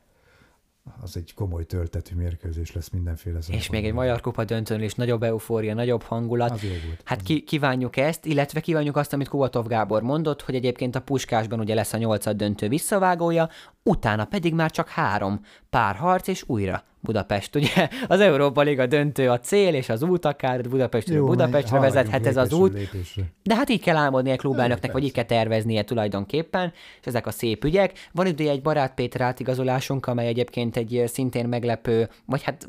az egy komoly töltetű mérkőzés lesz mindenféle És még egy szempontból. Magyar Kupa döntőn is nagyobb eufória, nagyobb hangulat. Az jó volt. Hát ki, kívánjuk ezt, illetve kívánjuk azt, amit Kuvatov Gábor mondott, hogy egyébként a Puskásban ugye lesz a nyolcad döntő visszavágója, utána pedig már csak három pár harc, és újra Budapest. Ugye az Európa Liga döntő a cél, és az út akár Budapestről Jó, Budapestre vezethet ez az út. Lépésre. De hát így kell álmodni egy klubelnöknek, vagy így kell terveznie tulajdonképpen, és ezek a szép ügyek. Van ugye egy barát Péter átigazolásunk, amely egyébként egy szintén meglepő, vagy hát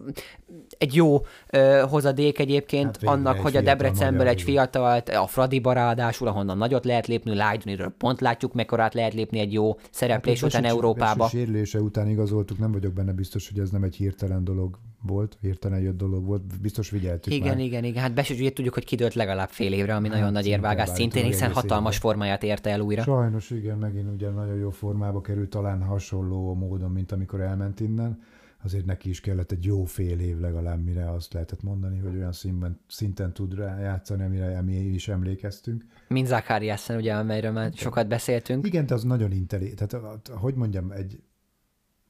egy jó ö, hozadék egyébként Hát annak, hogy a fiatal Debrecenből egy jó. fiatalt, a Fradiba ráadásul, ahonnan nagyot lehet lépni, Lájdoniről pont látjuk, mekkorát lehet lépni egy jó szereplés után Vesi- Európába. Sérülése után igazoltuk, nem vagyok benne biztos, hogy ez nem egy hirtelen dolog volt, hirtelen jött dolog volt, biztos figyeltük Igen, már. igen, igen. Hát Besügy ugye tudjuk, hogy kidőlt legalább fél évre, ami nagyon nagy érvágás szintén, hiszen hatalmas évben. formáját érte el újra. Sajnos igen, megint ugye nagyon jó formába került, talán hasonló módon, mint amikor elment innen. Azért neki is kellett egy jó fél év legalább, mire azt lehetett mondani, hogy olyan színben, szinten tud rá játszani, amire mi is emlékeztünk. Mint Zakariasen, ugye, amelyről már sokat beszéltünk. Igen, de az nagyon intelli. Tehát, hogy mondjam, egy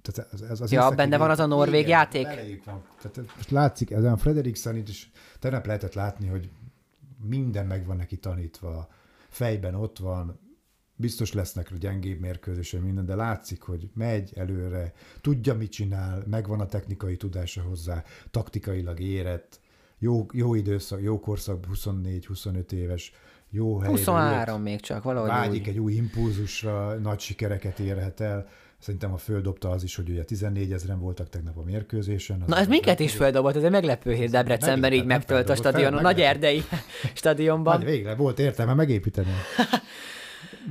tehát az, az, az Ja, benne van az a norvég igen, játék? Van. Tehát most látszik, ezen a Frederiksen itt is tegnap lehetett látni, hogy minden meg van neki tanítva, fejben ott van, biztos lesznek gyengébb mérkőzései minden, de látszik, hogy megy előre, tudja, mit csinál, megvan a technikai tudása hozzá, taktikailag érett, jó, jó időszak, jó korszak, 24-25 éves, jó helyre 23 még csak, valahogy vágyik úgy. egy új impulzusra, nagy sikereket érhet el. Szerintem a földobta az is, hogy ugye 14 ezeren voltak tegnap a mérkőzésen. Na ez minket is földobott, ez egy meglepő hír Debrecenben így megtölt a fel, stadionon, nagy erdei stadionban. Nagy, végre volt értelme megépíteni.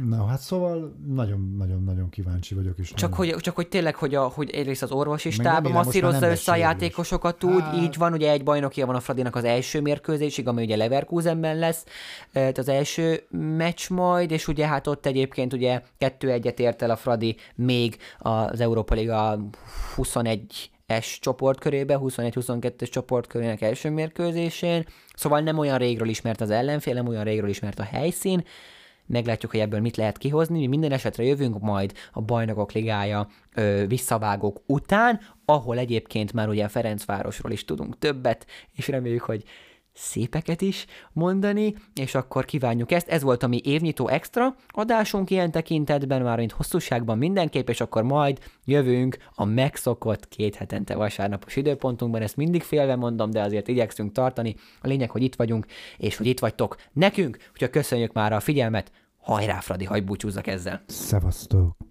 Na hát szóval nagyon-nagyon-nagyon kíváncsi vagyok. És Csak hogy, csak hogy tényleg, hogy, a, hogy egyrészt az orvosi Meg stáb masszírozza össze a játékosokat úgy, Hát- így van, ugye egy bajnokia van a Fradinak az első mérkőzésig, ami ugye Leverkusenben lesz, tehát az első meccs majd, és ugye hát ott egyébként ugye kettő egyet ért el a Fradi még az Európa Liga 21 es csoportkörébe, 21-22-es csoportkörének első mérkőzésén, szóval nem olyan régről ismert az ellenfél, nem olyan régről ismert a helyszín, meglátjuk, hogy ebből mit lehet kihozni. Mi minden esetre jövünk majd a Bajnokok Ligája ö, visszavágók után, ahol egyébként már ugye Ferencvárosról is tudunk többet, és reméljük, hogy szépeket is mondani, és akkor kívánjuk ezt. Ez volt a mi évnyitó extra adásunk ilyen tekintetben, már mint hosszúságban mindenképp, és akkor majd jövünk a megszokott két hetente vasárnapos időpontunkban. Ezt mindig félve mondom, de azért igyekszünk tartani. A lényeg, hogy itt vagyunk, és hogy itt vagytok nekünk, úgyhogy köszönjük már a figyelmet. Hajrá, Fradi, hagyj búcsúzzak ezzel. Szevasztok!